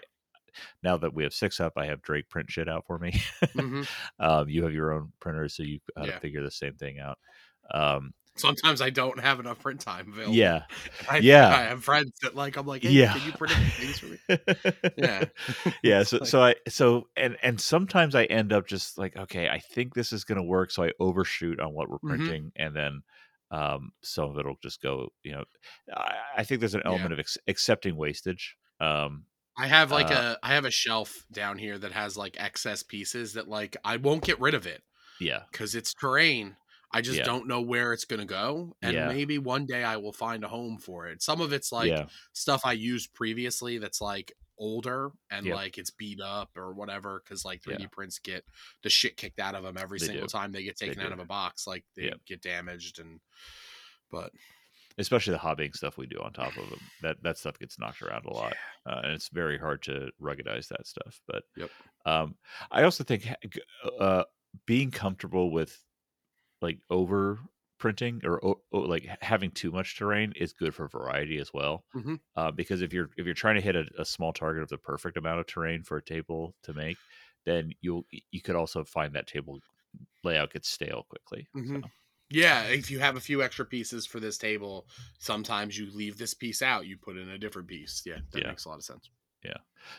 now that we have six up, I have Drake print shit out for me. Mhm. um, you have your own printer, so you got to Yeah. figure the same thing out. Um, sometimes i don't have enough print time available yeah, I, Yeah. I have friends that like I'm like, hey, Yeah. can you print things for me? Yeah. yeah. So, Like- so I, so, and, and sometimes I end up just like, okay, I think this is going to work. So I overshoot on what we're Mhm. printing. And then, um, some of it'll just go, you know, I, I think there's an Yeah. element of ex- accepting wastage. Um, I have like Uh, a I have a shelf down here that has like excess pieces that like I won't get rid of it yeah. because it's terrain. I just Yeah. don't know where it's gonna go, and Yeah. maybe one day I will find a home for it. Some of it's like yeah. stuff I used previously that's like older and Yep. like it's beat up or whatever because like 3D Yeah. prints get the shit kicked out of them every They single do. time they get They taken out of a box. Like they Yep. get damaged and but especially the hobbying stuff we do on top of them. That that stuff gets knocked around a lot, uh, and it's very hard to ruggedize that stuff. But Yep. um, I also think uh, being comfortable with like over printing or o- o- like having too much terrain is good for variety as well. Mhm. Uh, because if you're if you're trying to hit a, a small target of the perfect amount of terrain for a table to make, then you'll you could also find that table layout gets stale quickly. Mhm. So, yeah, if you have a few extra pieces for this table, sometimes you leave this piece out, you put in a different piece. Yeah, that Yeah. makes a lot of sense.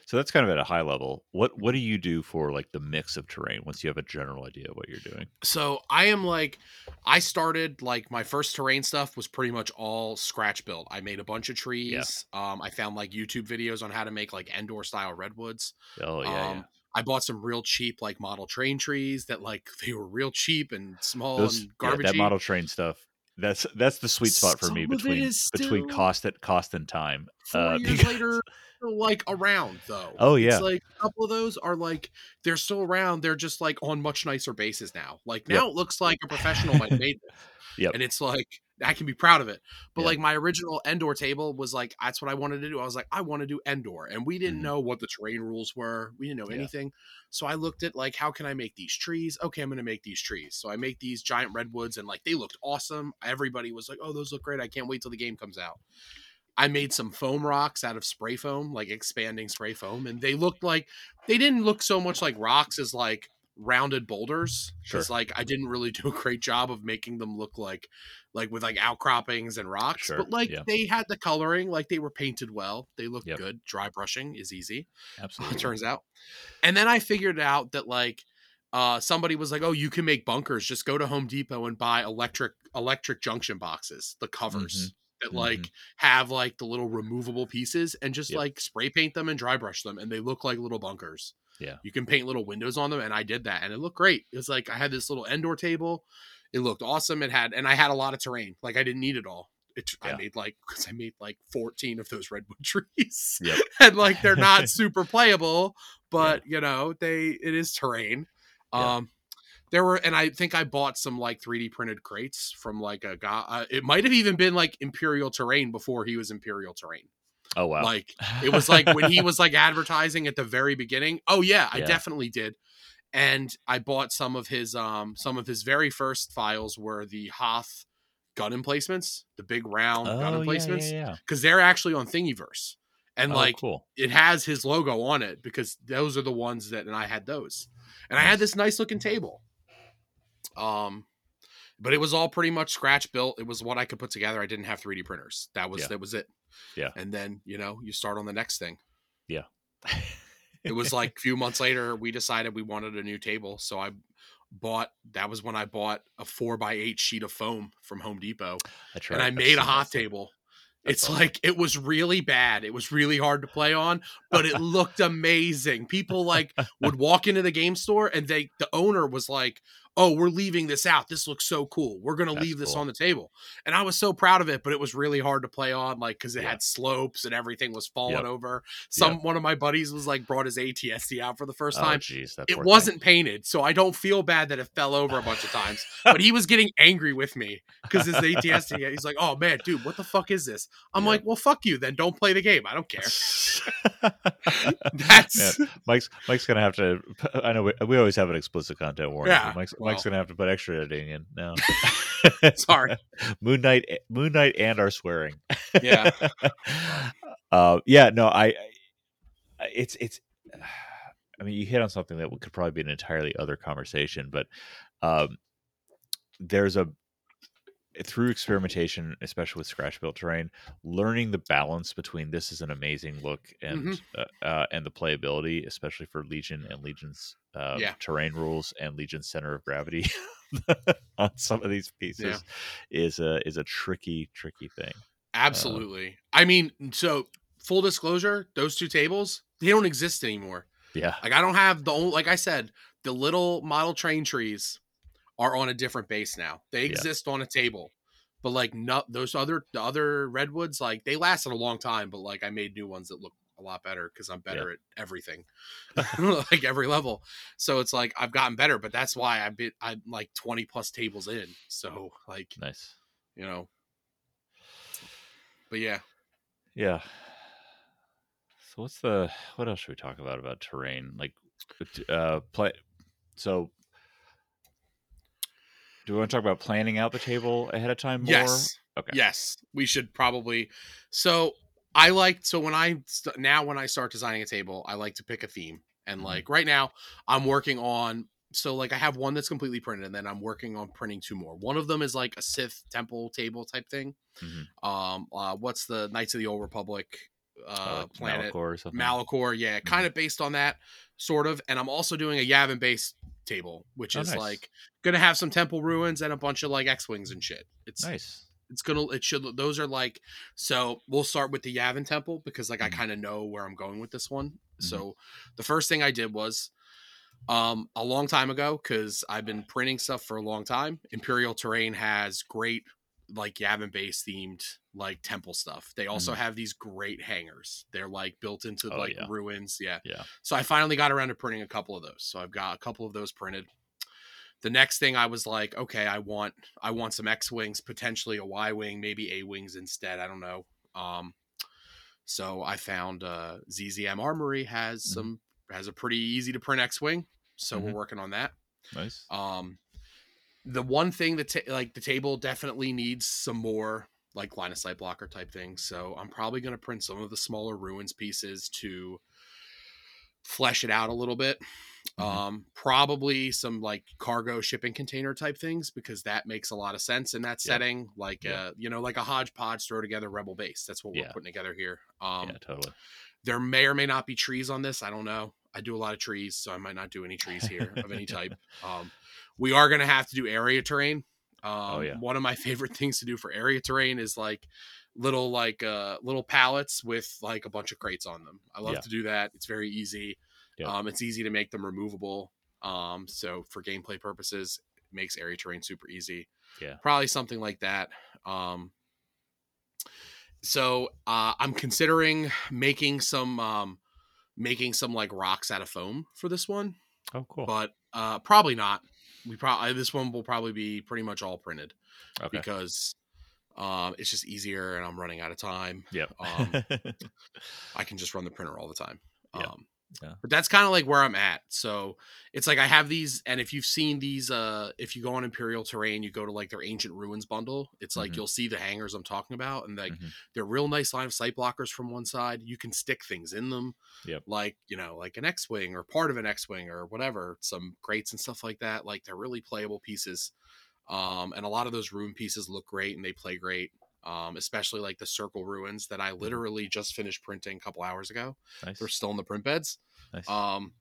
So that's kind of at a high level. What what do you do for like the mix of terrain once you have a general idea of what you're doing? So I am like, I started like my first terrain stuff was pretty much all scratch built. I made a bunch of trees. Um, I found like YouTube videos on how to make like Endor style redwoods. Oh yeah, um, yeah. I bought some real cheap like model train trees that like they were real cheap and small Those and yeah, that model train stuff. That's that's the sweet spot for me Some it between between cost and cost and time. Four uh, years because- later, like around though. Oh, yeah. it's like a couple of those are like they're still around. They're just like on much nicer bases now. Like Yep. now it looks like a professional might have made this. Yep. and it's like I can be proud of it. But Yeah. like my original Endor table was like that's what I wanted to do. I was like I want to do Endor, and we didn't Mhm. know what the terrain rules were. We didn't know Yeah. anything. So I looked at like how can I make these trees? Okay, I'm going to make these trees. So I make these giant redwoods, and like they looked awesome. Everybody was like, "Oh, those look great! I can't wait till the game comes out." I made some foam rocks out of spray foam, like expanding spray foam, and they looked like they didn't look so much like rocks as like rounded boulders. Because Sure. like I didn't really do a great job of making them look like like with like outcroppings and rocks. Sure, But like yeah. they had the coloring, like they were painted well. They looked Yep. good. Dry brushing is easy Absolutely. it turns out. And then I figured out that like uh somebody was like, "Oh, you can make bunkers. Just go to Home Depot and buy electric electric junction boxes, the covers that like have like the little removable pieces and just Yep. like spray paint them and dry brush them and they look like little bunkers. Yeah. You can paint little windows on them and I did that and it looked great. It was like I had this little Endor table. It looked awesome. It had and I had a lot of terrain. Like I didn't need it all. It, I made like because I made like 14 of those redwood trees Yep. and like they're not super playable, but you know they it is terrain. Yeah. Um, there were, and I think I bought some like 3D printed crates from like a guy. Uh, it might have even been like Imperial Terrain before he was Imperial Terrain. Oh wow. Like it was like when he was like advertising at the very beginning. Oh yeah, I Yeah. definitely did. And I bought some of his um some of his very first files were the Hoth gun emplacements, the big round gun oh yeah, emplacements, yeah, yeah. because they're actually on Thingiverse. And Oh, like cool. it has his logo on it because those are the ones that and I had those. And I had this nice looking table. Um but it was all pretty much scratch built. It was what I could put together. I didn't have 3D printers. That was Yeah. that was it. Yeah. And then, you know, you start on the next thing. Yeah. It was like a few months later we decided we wanted a new table. So I bought that was when I bought a four by eight sheet of foam from Home Depot That's and. I I've made a Hoth table. That's it's awesome. like it was really bad. It was really hard to play on, but it looked amazing. People like would walk into the game store and they the owner was like, "Oh, we're leaving this out. This looks so cool. We're going to leave this cool. on the table." And I was so proud of it, but it was really hard to play on like cuz it Yeah. had slopes and everything was falling Yep. over. Some one of my buddies was like brought his ATST out for the first Oh time. that It wasn't painted, so I don't feel bad that it fell over a bunch of times. But he was getting angry with me because his ATST. He's like, "Oh man, dude, what the fuck is this?" I'm Yeah. like, "Well, fuck you, then. Don't play the game. I don't care." That's Mike's Mike's gonna have to. I know we, we always have an explicit content warning. Yeah, Mike's well. Mike's gonna have to put extra editing in now. sorry. Moon Knight, Moon Knight, and our swearing. Yeah. uh, yeah. No, I. I- It's it's. I mean, you hit on something that could probably be an entirely other conversation, but um, there's a through experimentation, especially with scratch built terrain, learning the balance between this is an amazing look and Mhm. uh, uh, and the playability, especially for Legion and Legion's uh, Yeah. terrain rules and Legion's center of gravity on some of these pieces is a is a tricky tricky thing. Absolutely. I mean, so full disclosure, those two tables, they don't exist anymore. Yeah, Like I don't have the only like I said, the little model train trees are on a different base now. They Yeah. exist on a table. But like not those other the other redwoods, like they lasted a long time, but like I made new ones that look a lot better because I'm better at everything, like every level. So it's like I've gotten better, but that's why I've been I'm like 20 plus tables in. So like Nice. you know, but yeah, Yeah. So what's the what else should we talk about about terrain? Like uh play so do we want to talk about planning out the table ahead of time more? yes, Okay. yes, we should probably. So I like so when I st- now when I start designing a table, I like to pick a theme, and Mhm. like right now I'm working on. So like I have one that's completely printed, and then I'm working on printing two more. One of them is like a Sith temple table type thing. Mhm. Um, uh, what's the Knights of the Old Republic uh, like planet? Malachor or something. Malachor, yeah, Mm-hmm. kind of based on that, sort of. And I'm also doing a Yavin based table, which Oh, is nice. like gonna have some temple ruins and a bunch of like X wings and shit. It's nice. it's gonna it should those are like so we'll start with the Yavin temple because like I Mhm. kind of know where I'm going with this one. Mhm. So the first thing I did was um a long time ago because I've been printing stuff for a long time. Imperial Terrain has great like Yavin base themed like temple stuff. They also Mhm. have these great hangars. They're like built into Oh, like yeah. ruins. Yeah. Yeah. So I finally got around to printing a couple of those. So I've got a couple of those printed. The next thing I was like, okay, I want I want some X wings, potentially a Y wing, maybe A wings instead. I don't know. Um, so I found uh, ZZM Armory has Mhm. some has a pretty easy to print X wing. So we're Mhm. working on that. Nice. Um, the one thing that ta- like the table definitely needs some more like line of sight blocker type things. So I'm probably going to print some of the smaller ruins pieces to flesh it out a little bit. Mhm. Um, probably some like cargo shipping container type things because that makes a lot of sense in that Yeah. setting. Like Yeah. uh, you know, like a hodgepodge throw together rebel base. That's what we're putting together here. Um, yeah, totally. there may or may not be trees on this. I don't know. I do a lot of trees, so I might not do any trees here of any type. Um, we are going to have to do area terrain. Um, Oh, yeah. One of my favorite things to do for area terrain is like little like uh little pallets with like a bunch of crates on them. I love Yeah. to do that. It's very easy. Yeah. Um, it's easy to make them removable. Um, so for gameplay purposes, it makes area terrain super easy. Yeah. Probably something like that. Um, so uh, I'm considering making some um, making some like rocks out of foam for this one, Oh, cool. but uh, probably not. We probably this one will probably be pretty much all printed okay. because um, it's just easier and I'm running out of time. Yep. um, I can just run the printer all the time. Yeah. Um, Yeah. But that's kind of like where I'm at. So it's like I have these, and if you've seen these, uh, if you go on Imperial Terrain, you go to like their Ancient Ruins bundle. It's like Mhm. you'll see the hangars I'm talking about, and like Mhm. they're real nice line of sight blockers from one side. You can stick things in them, Yep. like you know, like an X-wing or part of an X-wing or whatever, some grates and stuff like that. Like they're really playable pieces. Um, and a lot of those room pieces look great and they play great. Um, especially like the circle ruins that I literally just finished printing a couple hours ago. nice. They're still in the print beds. nice. Um,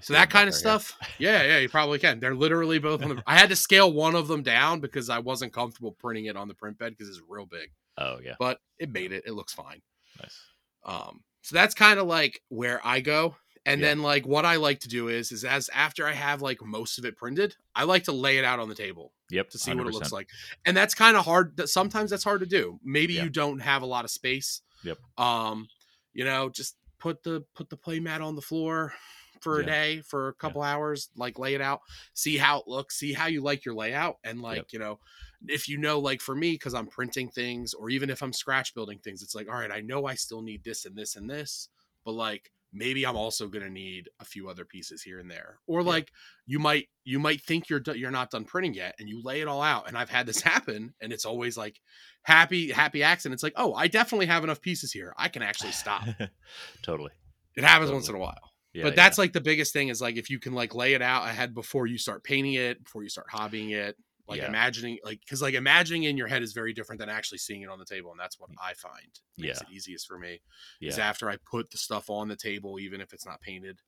so that kind of there, yeah. stuff. Yeah, yeah, you probably can. They're literally both on the. I had to scale one of them down because I wasn't comfortable printing it on the print bed because it's real big. Oh yeah. But it made it. It looks fine. Nice. Um, so that's kind of like where I go. And Yeah. then like what I like to do is is as after I have like most of it printed, I like to lay it out on the table Yep. to see what it looks like. And that's kind of hard. that- Sometimes that's hard to do. Maybe Yeah. you don't have a lot of space. Yep. Um, you know, just put the put the play mat on the floor for a Yeah. day for a couple hours, like lay it out, see how it looks, see how you like your layout, and like Yep. you know, if you know, like for me, because I'm printing things, or even if I'm scratch building things, it's like, all right, I know I still need this and this and this, but like maybe I'm also gonna need a few other pieces here and there, or Yeah. like you might you might think you're do- you're not done printing yet, and you lay it all out, and I've had this happen, and it's always like happy happy accident. It's like, oh, I definitely have enough pieces here, I can actually stop. totally. It happens once in a while Yeah. but that's like the biggest thing is like if you can like lay it out ahead before you start painting it before you start hobbying it like Yeah. imagining like because like imagining in your head is very different than actually seeing it on the table and that's what i find makes Yeah. it easiest for me yeah. is after i put the stuff on the table even if it's not painted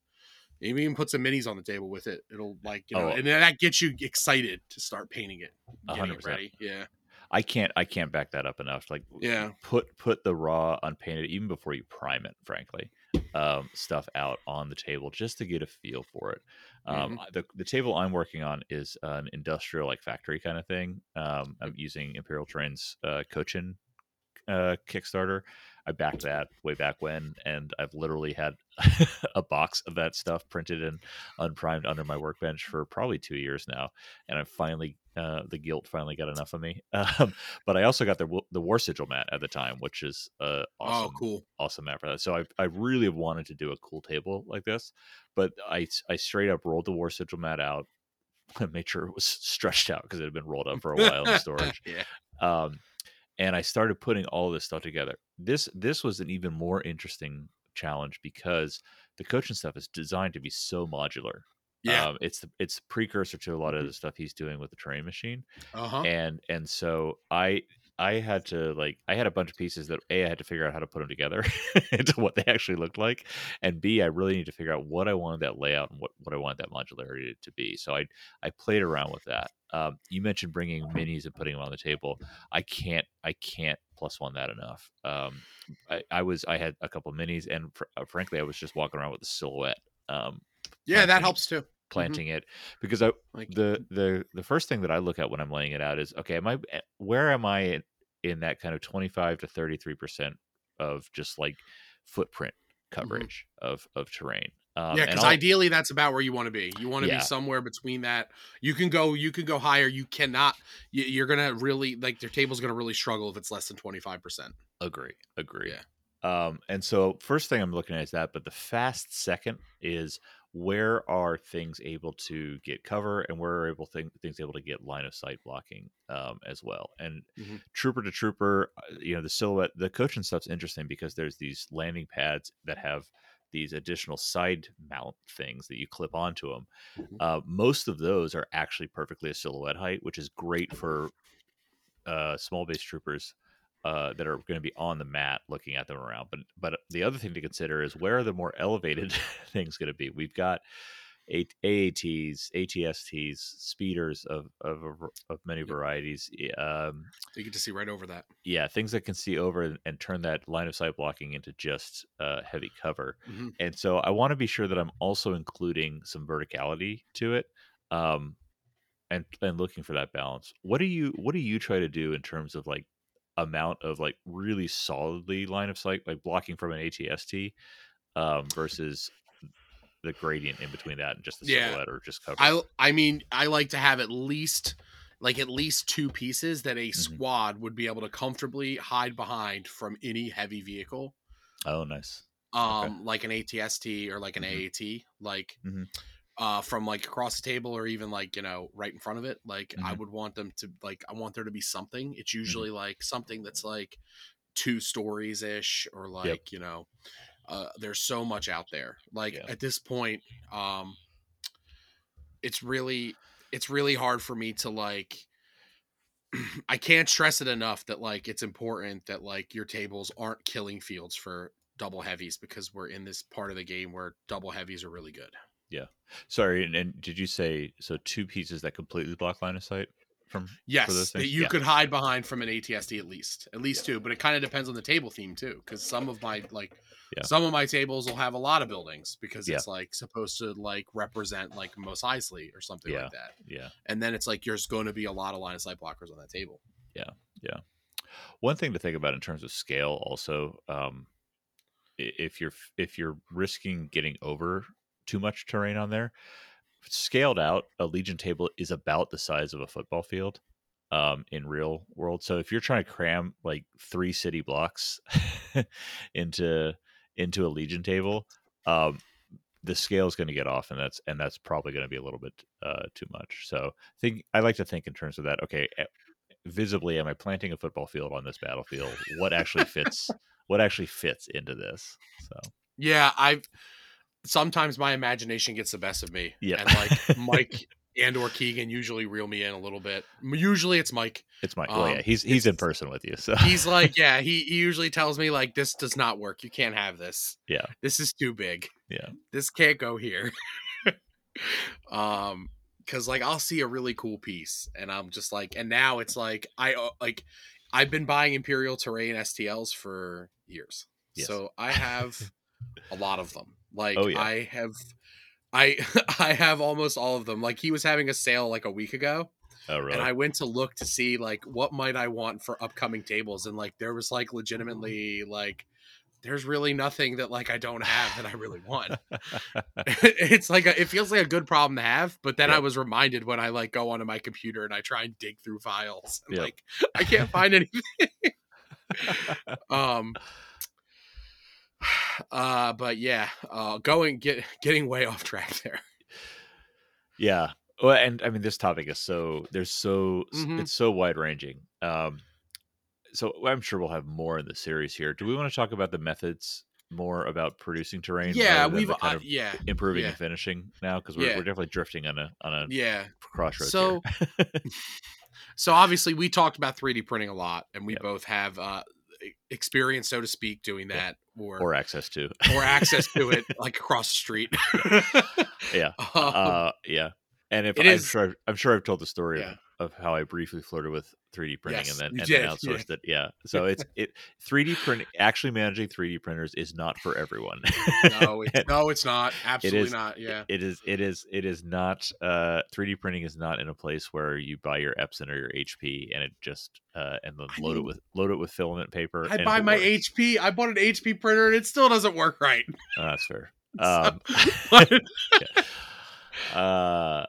maybe even put some minis on the table with it it'll like you know Oh. and then that gets you excited to start painting it getting it ready yeah I can't I can't back that up enough. Like Yeah. put put the raw unpainted even before you prime it, frankly, um, stuff out on the table just to get a feel for it. Um, Mm-hmm. the the table I'm working on is an industrial like factory kind of thing. Um, I'm using Imperial Terrain's uh, Cochin uh, Kickstarter. I backed that way back when, and I've literally had a box of that stuff printed and unprimed under my workbench for probably two years now, and I'm finally uh, the guilt finally got enough of me. Um, but I also got the the war sigil mat at the time, which is uh, Oh, awesome, cool. awesome mat for that. So I I really wanted to do a cool table like this, but I I straight up rolled the war sigil mat out and made sure it was stretched out because it had been rolled up for a while in storage yeah. um, and I started putting all this stuff together. This this was an even more interesting challenge because the coaching stuff is designed to be so modular. Yeah. Um, it's the it's precursor to a lot of the stuff he's doing with the terrain machine, Uh huh. and and so I I had to like I had a bunch of pieces that a I had to figure out how to put them together into what they actually looked like, and b I really need to figure out what I wanted that layout and what what I wanted that modularity to be. So I I played around with that. Um, you mentioned bringing minis and putting them on the table. I can't I can't plus one that enough. Um, I, I was I had a couple minis, and fr- uh, frankly, I was just walking around with a silhouette. Um, Yeah, that helps too. planting it because I Like the the the first thing that I look at when I'm laying it out is okay, am I eh, where am I in, in that kind of 25 to 33 percent of just like footprint coverage of of terrain? Um, yeah, because ideally that's about where you want to be. You want to Yeah. be somewhere between that. You can go. You can go higher. You cannot. you- You're gonna really like their table's gonna really struggle if it's less than twenty five percent. agree, agree. Yeah. Um, and so first thing I'm looking at is that, but the fast second is where are things able to get cover and where are able thing, things able to get line of sight blocking um, as well. And Mhm. trooper to trooper, uh, you know, the silhouette, the coaching stuff's interesting because there's these landing pads that have these additional side mount things that you clip onto them. Mhm. Uh, most of those are actually perfectly a silhouette height, which is great for uh, small base troopers uh, that are going to be on the mat looking at them around. But but the other thing to consider is where are the more elevated things going to be? We've got A- AATs, ATSTs, speeders of of, of many Yep. varieties. Um, You get to see right over that. yeah, things that can see over and, and turn that line of sight blocking into just uh, heavy cover. Mhm. And so I want to be sure that I'm also including some verticality to it. Um, and and looking for that balance. What do you what do you try to do in terms of like amount of like really solidly line of sight, like blocking from an ATST, um, versus the gradient in between that and just the Yeah. silhouette or just cover? I I mean I like to have at least like at least two pieces that a Mhm. squad would be able to comfortably hide behind from any heavy vehicle. oh, nice. Um like an ATST or like an Mhm. AAT like Mhm. Uh from like across the table or even like you know right in front of it like I Mhm. would want them to like I want there to be something it's Mm-hmm. usually like something that's like two stories ish or like you know uh there's so much out there like Yeah. at this point um it's really it's really hard for me to like I can't stress it enough that like it's important that like your tables aren't killing fields for double heavies because we're in this part of the game where double heavies are really good. Sorry, and, and did you say so? Two pieces that completely block line of sight from Yes, that you Yeah. could hide behind from an ATST at least, at least two. But it kind of depends on the table theme too, because some of my like, Yeah. some of my tables will have a lot of buildings because Yeah. it's like supposed to like represent like Mos Eisley or something Yeah. like that. yeah. And then it's like there's going to be a lot of line of sight blockers on that table. Yeah. Yeah. One thing to think about in terms of scale, also, um, if you're if you're risking getting over too much terrain on there, scaled out, a Legion table is about the size of a football field um, in real world. So if you're trying to cram like three city blocks into into a Legion table, um, the scale is going to get off, and that's and that's probably going to be a little bit uh, too much. So think I like to think in terms of that. Okay, eh, visibly, am I planting a football field on this battlefield? What actually fits? what actually fits into this? So Yeah, I've sometimes my imagination gets the best of me. Yeah. and like Mike and or Keegan usually reel me in a little bit. Usually it's Mike. it's my well, yeah. Um, He's he's in person with you, so He's like, yeah, he, he usually tells me like this does not work. You can't have this. Yeah. This is too big. Yeah. This can't go here. um cuz like I'll see a really cool piece and I'm just like and now it's like I uh, like I've been buying Imperial Terrain STLs for years. Yes. So I have a lot of them. Like Oh, yeah. I have I I have almost all of them. Like he was having a sale like a week ago oh really? and I went to look to see like what might I want for upcoming tables, and like there was like legitimately like there's really nothing that like I don't have that I really want. it's like a, it feels like a good problem to have, but then Yeah. I was reminded when I like go onto my computer and I try and dig through files and Yeah. like I can't find anything. um uh but yeah, uh going get getting way off track there. yeah. Well, and I mean, this topic is so there's so Mhm. it's so wide ranging. Um, so I'm sure we'll have more in the series here. Do we want to talk about the methods more about producing terrain? Yeah, we've kind uh, yeah. improving yeah. and finishing now because we're, Yeah. we're definitely drifting on a on a Yeah. crossroads. So here. so obviously we talked about 3D printing a lot and we Yep. both have uh experience so to speak doing Yeah. that or or access to or access to it like across the street. yeah Um, uh yeah and if i'm is- sure I've, i'm sure i've told the story Yeah. of, of how i briefly flirted with 3d printing Yes, and then and then yeah. outsourced it yeah so it's it 3d printing actually managing 3d printers is not for everyone no, it's, no, it's not. Absolutely is- not. Yeah. it is it is it is not uh 3d printing is not in a place where you buy your epson or your hp and it just uh and then I load it with load it with filament paper I buy my works. HP. I bought an HP printer and it still doesn't work right. Oh, that's fair um uh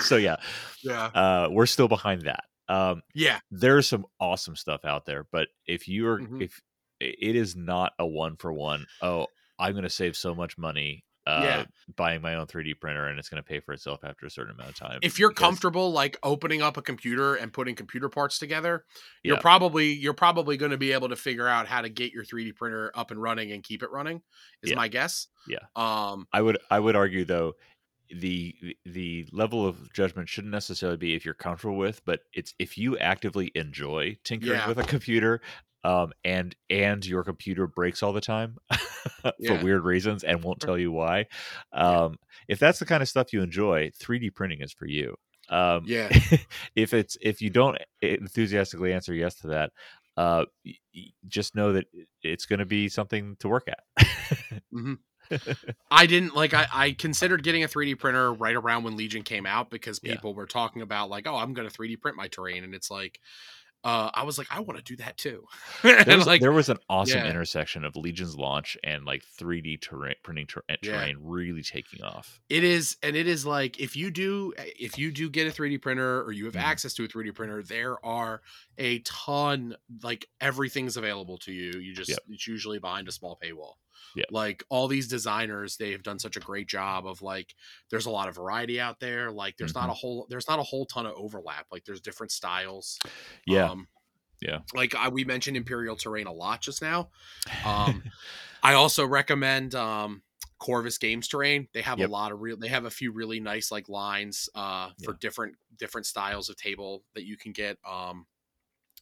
so yeah yeah. uh we're still behind that um Yeah. there's some awesome stuff out there but if you're Mhm. if it is not a one for one oh i'm going to save so much money uh Yeah. buying my own 3d printer and it's going to pay for itself after a certain amount of time If you're because- comfortable like opening up a computer and putting computer parts together, you're probably you're probably going to be able to figure out how to get your 3D printer up and running and keep it running. Is Yeah. my guess. Yeah. Um. i would i would argue though the the level of judgment shouldn't necessarily be if you're comfortable with but it's if you actively enjoy tinkering Yeah. with a computer um and and your computer breaks all the time for Yeah. weird reasons and won't tell you why um if that's the kind of stuff you enjoy 3d printing is for you um Yeah. if it's if you don't enthusiastically answer yes to that uh just know that it's going to be something to work at I didn't like I, I considered getting a 3D printer right around when Legion came out because Yeah. people were talking about like, oh, I'm gonna 3D print my terrain, and it's like uh I was like, I want to do that too. there and was, like there was an awesome yeah. intersection of Legion's launch and like 3D terrain printing ter- Yeah. terrain really taking off. it is and it is like if you do if you do get a 3D printer or you have Mhm. access to a 3D printer, there are a ton like everything's available to you. You just Yep. it's usually behind a small paywall. Yep. Like all these designers, they have done such a great job of like there's a lot of variety out there. Like there's Mm-hmm. not a whole there's not a whole ton of overlap. Like there's different styles. Yeah, Um, yeah. Like I, we mentioned Imperial Terrain a lot just now. Um, I also recommend um, Corvus Games Terrain. They have Yep. a lot of real. They have a few really nice like lines uh, for Yeah. different different styles of table that you can get. Um,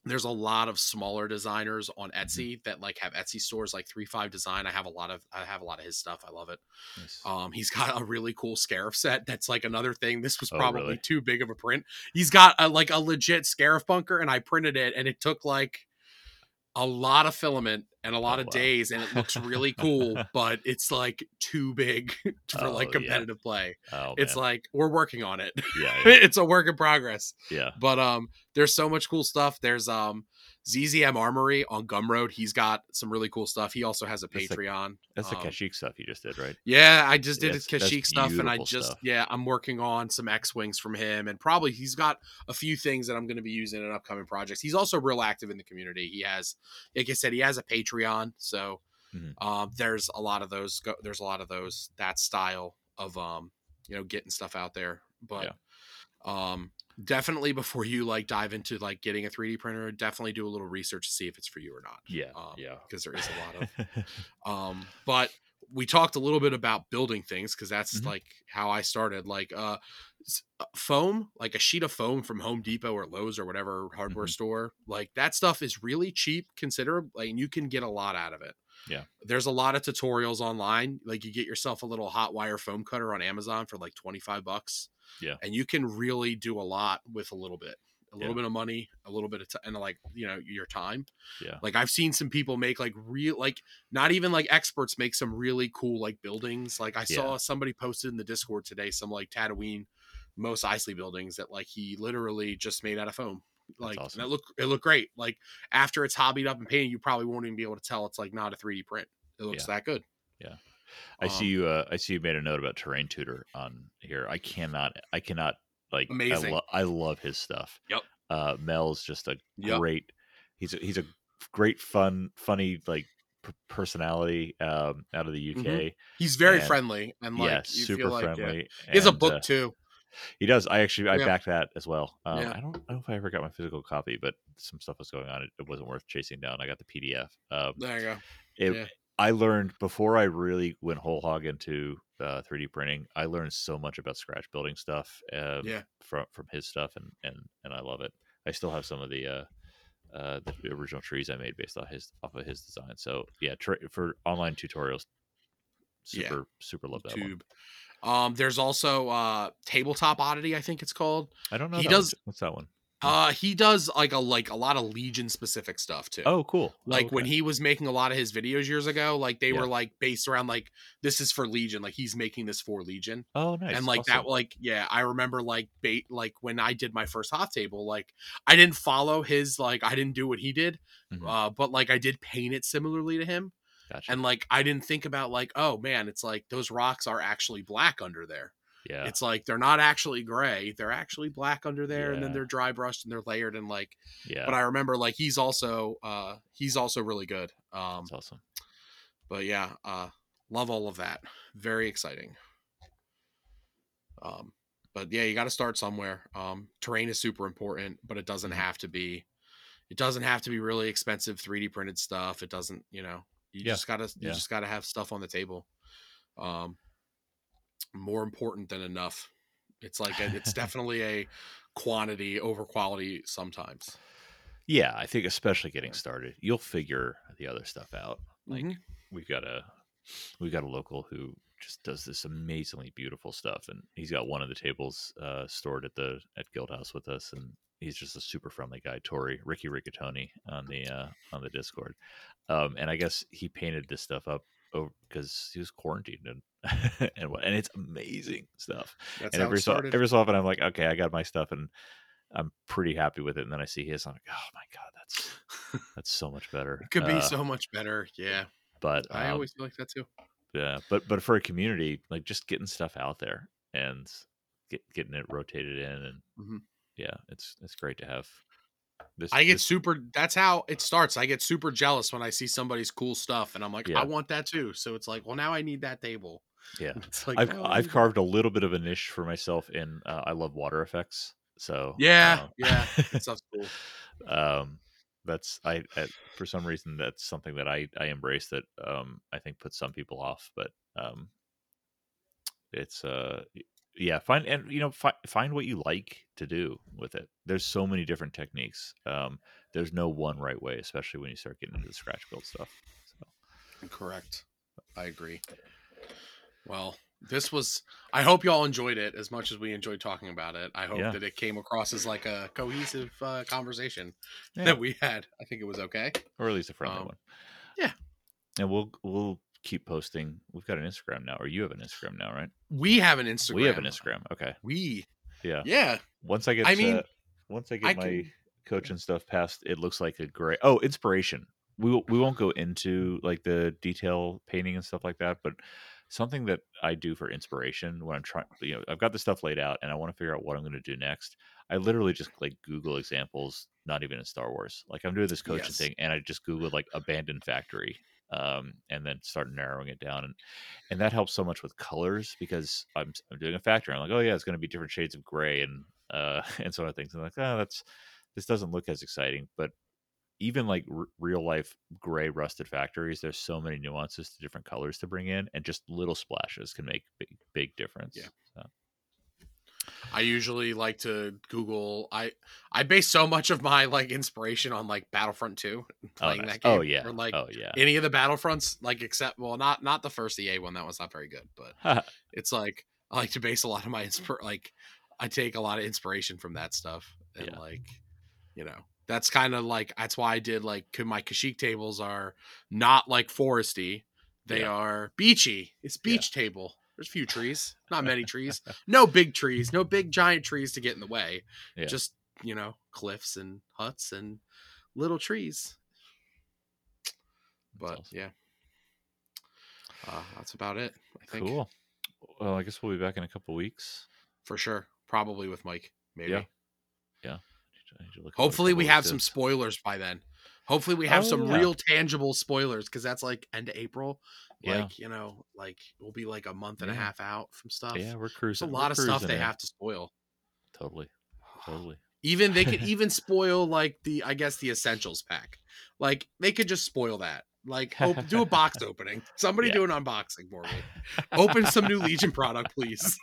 there's a lot of smaller designers on Mm-hmm. Etsy that like have Etsy stores like Three Five Design. I have a lot of I have a lot of his stuff. I love it. Nice. Um, he's got a really cool Scarif set. That's like another thing. This was Oh, probably really? too big of a print. He's got a, like a legit Scarif bunker, and I printed it, and it took like a lot of filament and a lot Oh, of wow. days, and it looks really cool, but it's like too big for Oh, like yeah. competitive play. oh, It's man. like we're working on it. yeah, yeah, it's a work in progress. yeah. But um, there's so much cool stuff. There's um ZZM Armory on Gumroad. He's got some really cool stuff. He also has a That's the- Patreon. That's the Um, Kashyyyk stuff you just did, right? yeah, I just did Yes, his Kashyyyk stuff, and I just stuff. yeah, I'm working on some X wings from him, and probably he's got a few things that I'm going to be using in upcoming projects. He's also real active in the community. He has, like I said, he has a Patreon, so Mhm. um, there's a lot of those. Go, there's a lot of those that style of um, you know, getting stuff out there, but um. Definitely before you like dive into like getting a 3D printer, definitely do a little research to see if it's for you or not. Yeah, Um, yeah. Because there is a lot of um but we talked a little bit about building things because that's Mhm. like how i started like uh uh, foam like a sheet of foam from home depot or lowes or whatever hardware Mhm. store like that stuff is really cheap consider like and you can get a lot out of it Yeah. there's a lot of tutorials online like you get yourself a little hot wire foam cutter on amazon for like 25 bucks Yeah. and you can really do a lot with a little bit a little Yeah. bit of money a little bit of time and like you know your time Yeah. like i've seen some people make like real like not even like experts make some really cool like buildings like i saw somebody posted in the discord today some like tatooine Mos Eisley buildings that like he literally just made out of foam Like awesome. and it look it looked great. Like after it's hobbied up and painted, you probably won't even be able to tell it's like not a 3D print. It looks Yeah. that good. Yeah. I see Um, you. Uh, I see you made a note about Terrain Tutor on here. I cannot. I cannot like. Amazing. I, lo- I love his stuff. Yep. Uh, Mel's just a Yep. great. He's a, he's a great, fun, funny like p- personality um, out of the UK. Mhm. He's very And- friendly and like yeah, you super feel like yeah. friendly. He has a book uh, too. He does. I actually I Yeah. backed that as well. Um, Yeah. I don't I don't know if I ever got my physical copy, but some stuff was going on. It, it wasn't worth chasing down. I got the PDF. Um, There you go. it, Yeah. I learned before I really went whole hog into uh, 3D printing. I learned so much about scratch building stuff. Um, Yeah. From from his stuff, and and and I love it. I still have some of the. Uh, uh, the original trees I made based off his off of his design. So yeah, tra- for online tutorials, Yeah. super super love that one. Um, there's also uh tabletop oddity, I think it's called. I don't know. He that one. does- What's that one? Uh, he does like a like a lot of Legion specific stuff too. Oh, cool. like when Okay. he was making a lot of his videos years ago, like they Yeah. were like based around like this is for Legion, like he's making this for Legion. Oh, nice. and like that like yeah i remember like bait like when i did my first Hoth table like i didn't follow his like i didn't do what he did Mhm. uh but like i did paint it similarly to him Gotcha. and like i didn't think about like oh man it's like those rocks are actually black under there yeah. it's like they're not actually gray they're actually black under there and then they're dry brushed and they're layered and like yeah. but i remember like he's also uh he's also really good um That's awesome. but yeah uh love all of that very exciting um but yeah you got to start somewhere um terrain is super important but it doesn't Mhm. have to be it doesn't have to be really expensive 3d printed stuff it doesn't you know you Yeah, just gotta you yeah. just gotta have stuff on the table um more important than enough it's like a, it's definitely a quantity over quality sometimes Yeah, I think especially getting started, you'll figure the other stuff out. Like Mhm. we've got a we've got a local who just does this amazingly beautiful stuff, and he's got one of the tables uh, stored at the at Guild House with us, and he's just a super friendly guy. Tori Ricky Riccatoni on the uh, on the Discord, um, and I guess he painted this stuff up because he was quarantined and and what- and it's amazing stuff. that's and every so every so often I'm like, okay, I got my stuff, and I'm pretty happy with it. And then I see his, I'm like, oh my god, that's that's so much better. it could be Uh, so much better yeah but i um, always feel like that too yeah, but but for a community, like just getting stuff out there and get, getting it rotated in, and Mhm. yeah, it's it's great to have. This I get this- super. That's how it starts. I get super jealous when I see somebody's cool stuff, and I'm like, Yeah. I want that too. So it's like, well, now I need that table. Yeah. It's like, I've I I've carved a little bit of a niche for myself in uh, I love water effects. So Yeah, uh, yeah, that stuff's cool. um that's I, I for some reason that's something that i i embrace that um i think puts some people off but um it's uh yeah find and you know fi- find what you like to do with it there's so many different techniques um there's no one right way especially when you start getting into the scratch build stuff so Correct. I agree. Well, this was. I hope y'all enjoyed it as much as we enjoyed talking about it. I hope Yeah. that it came across as like a cohesive uh, conversation Yeah. that we had. I think it was okay. or at least a friendly Um, one yeah. and we'll we'll keep posting we've got an instagram now or you have an instagram now right We have an Instagram. we have an instagram okay We. yeah Yeah. Once I get, I mean, uh, once I get I my can- coach and stuff past, it looks like a great. Oh, inspiration. We will- we won't go into like the detail painting and stuff like that, but something that I do for inspiration when I'm trying, you know, I've got the stuff laid out and I want to figure out what I'm going to do next. I literally just like Google examples, not even in Star Wars. Like I'm doing this coaching Yes. thing, and I just Googled like abandoned factory, um, and then start narrowing it down, and and that helps so much with colors because I'm I'm doing a factory. I'm like, oh yeah, it's going to be different shades of gray and uh and sort of things. And like, oh, that's this doesn't look as exciting, but even like r- real life gray rusted factories, there's so many nuances to different colors to bring in, and just little splashes can make big big difference. Yeah. So, I usually like to Google. I I base so much of my like inspiration on like Battlefront 2, oh, playing nice. that oh, game. oh yeah. Or like oh yeah. any of the Battlefronts, like except well, not not the first EA one. That was not very good, but it's like I like to base a lot of my inspir like I take a lot of inspiration from that stuff, and Yeah. like you know that's kind of like that's why I did like my Kashyyyk tables are not like foresty. They Yeah. are beachy. It's Yeah. beach table. There's few trees, not many trees, no big trees, no big giant trees to get in the way. Yeah. Just you know, cliffs and huts and little trees. But awesome. yeah, uh, that's about it. I think Cool. Well, I guess we'll be back in a couple weeks. for sure. Probably with Mike, maybe. Yeah. I need to look at what a Hopefully, we have some spoilers by then. Hopefully, we have Oh, some yeah. real tangible spoilers because that's like end of April. Yeah. Like you know, like we'll be like a month and a half out from stuff. Yeah, we're There's a cruising. we're lot of stuff they in. have to spoil. Totally, totally. Even they could even spoil like the I guess the essentials pack. Like they could just spoil that. Like op- do a box opening. Somebody Yeah. do an unboxing for me. Open some new Legion product, please.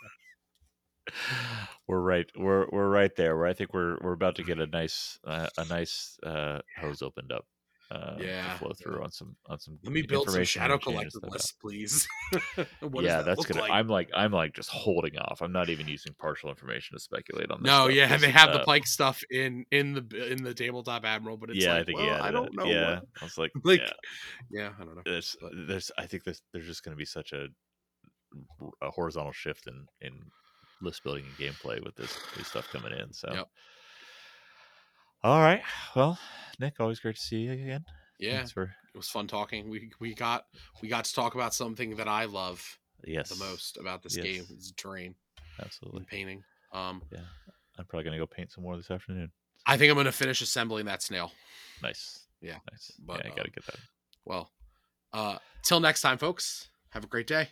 we're right. We're we're right there. Where I think we're we're about to get a nice uh, a nice uh, hose opened up. Uh, Yeah, to flow through on some on some. Let me build some shadow and collective lists, please. Yeah, that that's gonna. like? I'm like I'm like just holding off. I'm not even using partial information to speculate on. This No, stuff, yeah, 'cause, they have the uh, Pike stuff in in the in the tabletop admiral, but it's yeah, like, I think well, added I don't know. Yeah, what- I was like, Like, yeah, yeah, I don't know. there's, there's. I think this, there's just going to be such a, a horizontal shift in in list building and gameplay with this new stuff coming in. So, Yep. all right. Well, Nick, always great to see you again. Yeah, for it was fun talking. We we got we got to talk about something that I love yes the most about this Yes. game is terrain Absolutely. painting. Um, yeah, I'm probably gonna go paint some more this afternoon. I think I'm gonna finish assembling that snail. Nice. Yeah, Nice. but, yeah, I gotta um, get that. Well, uh, till next time, folks. Have a great day.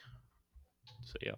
So yeah.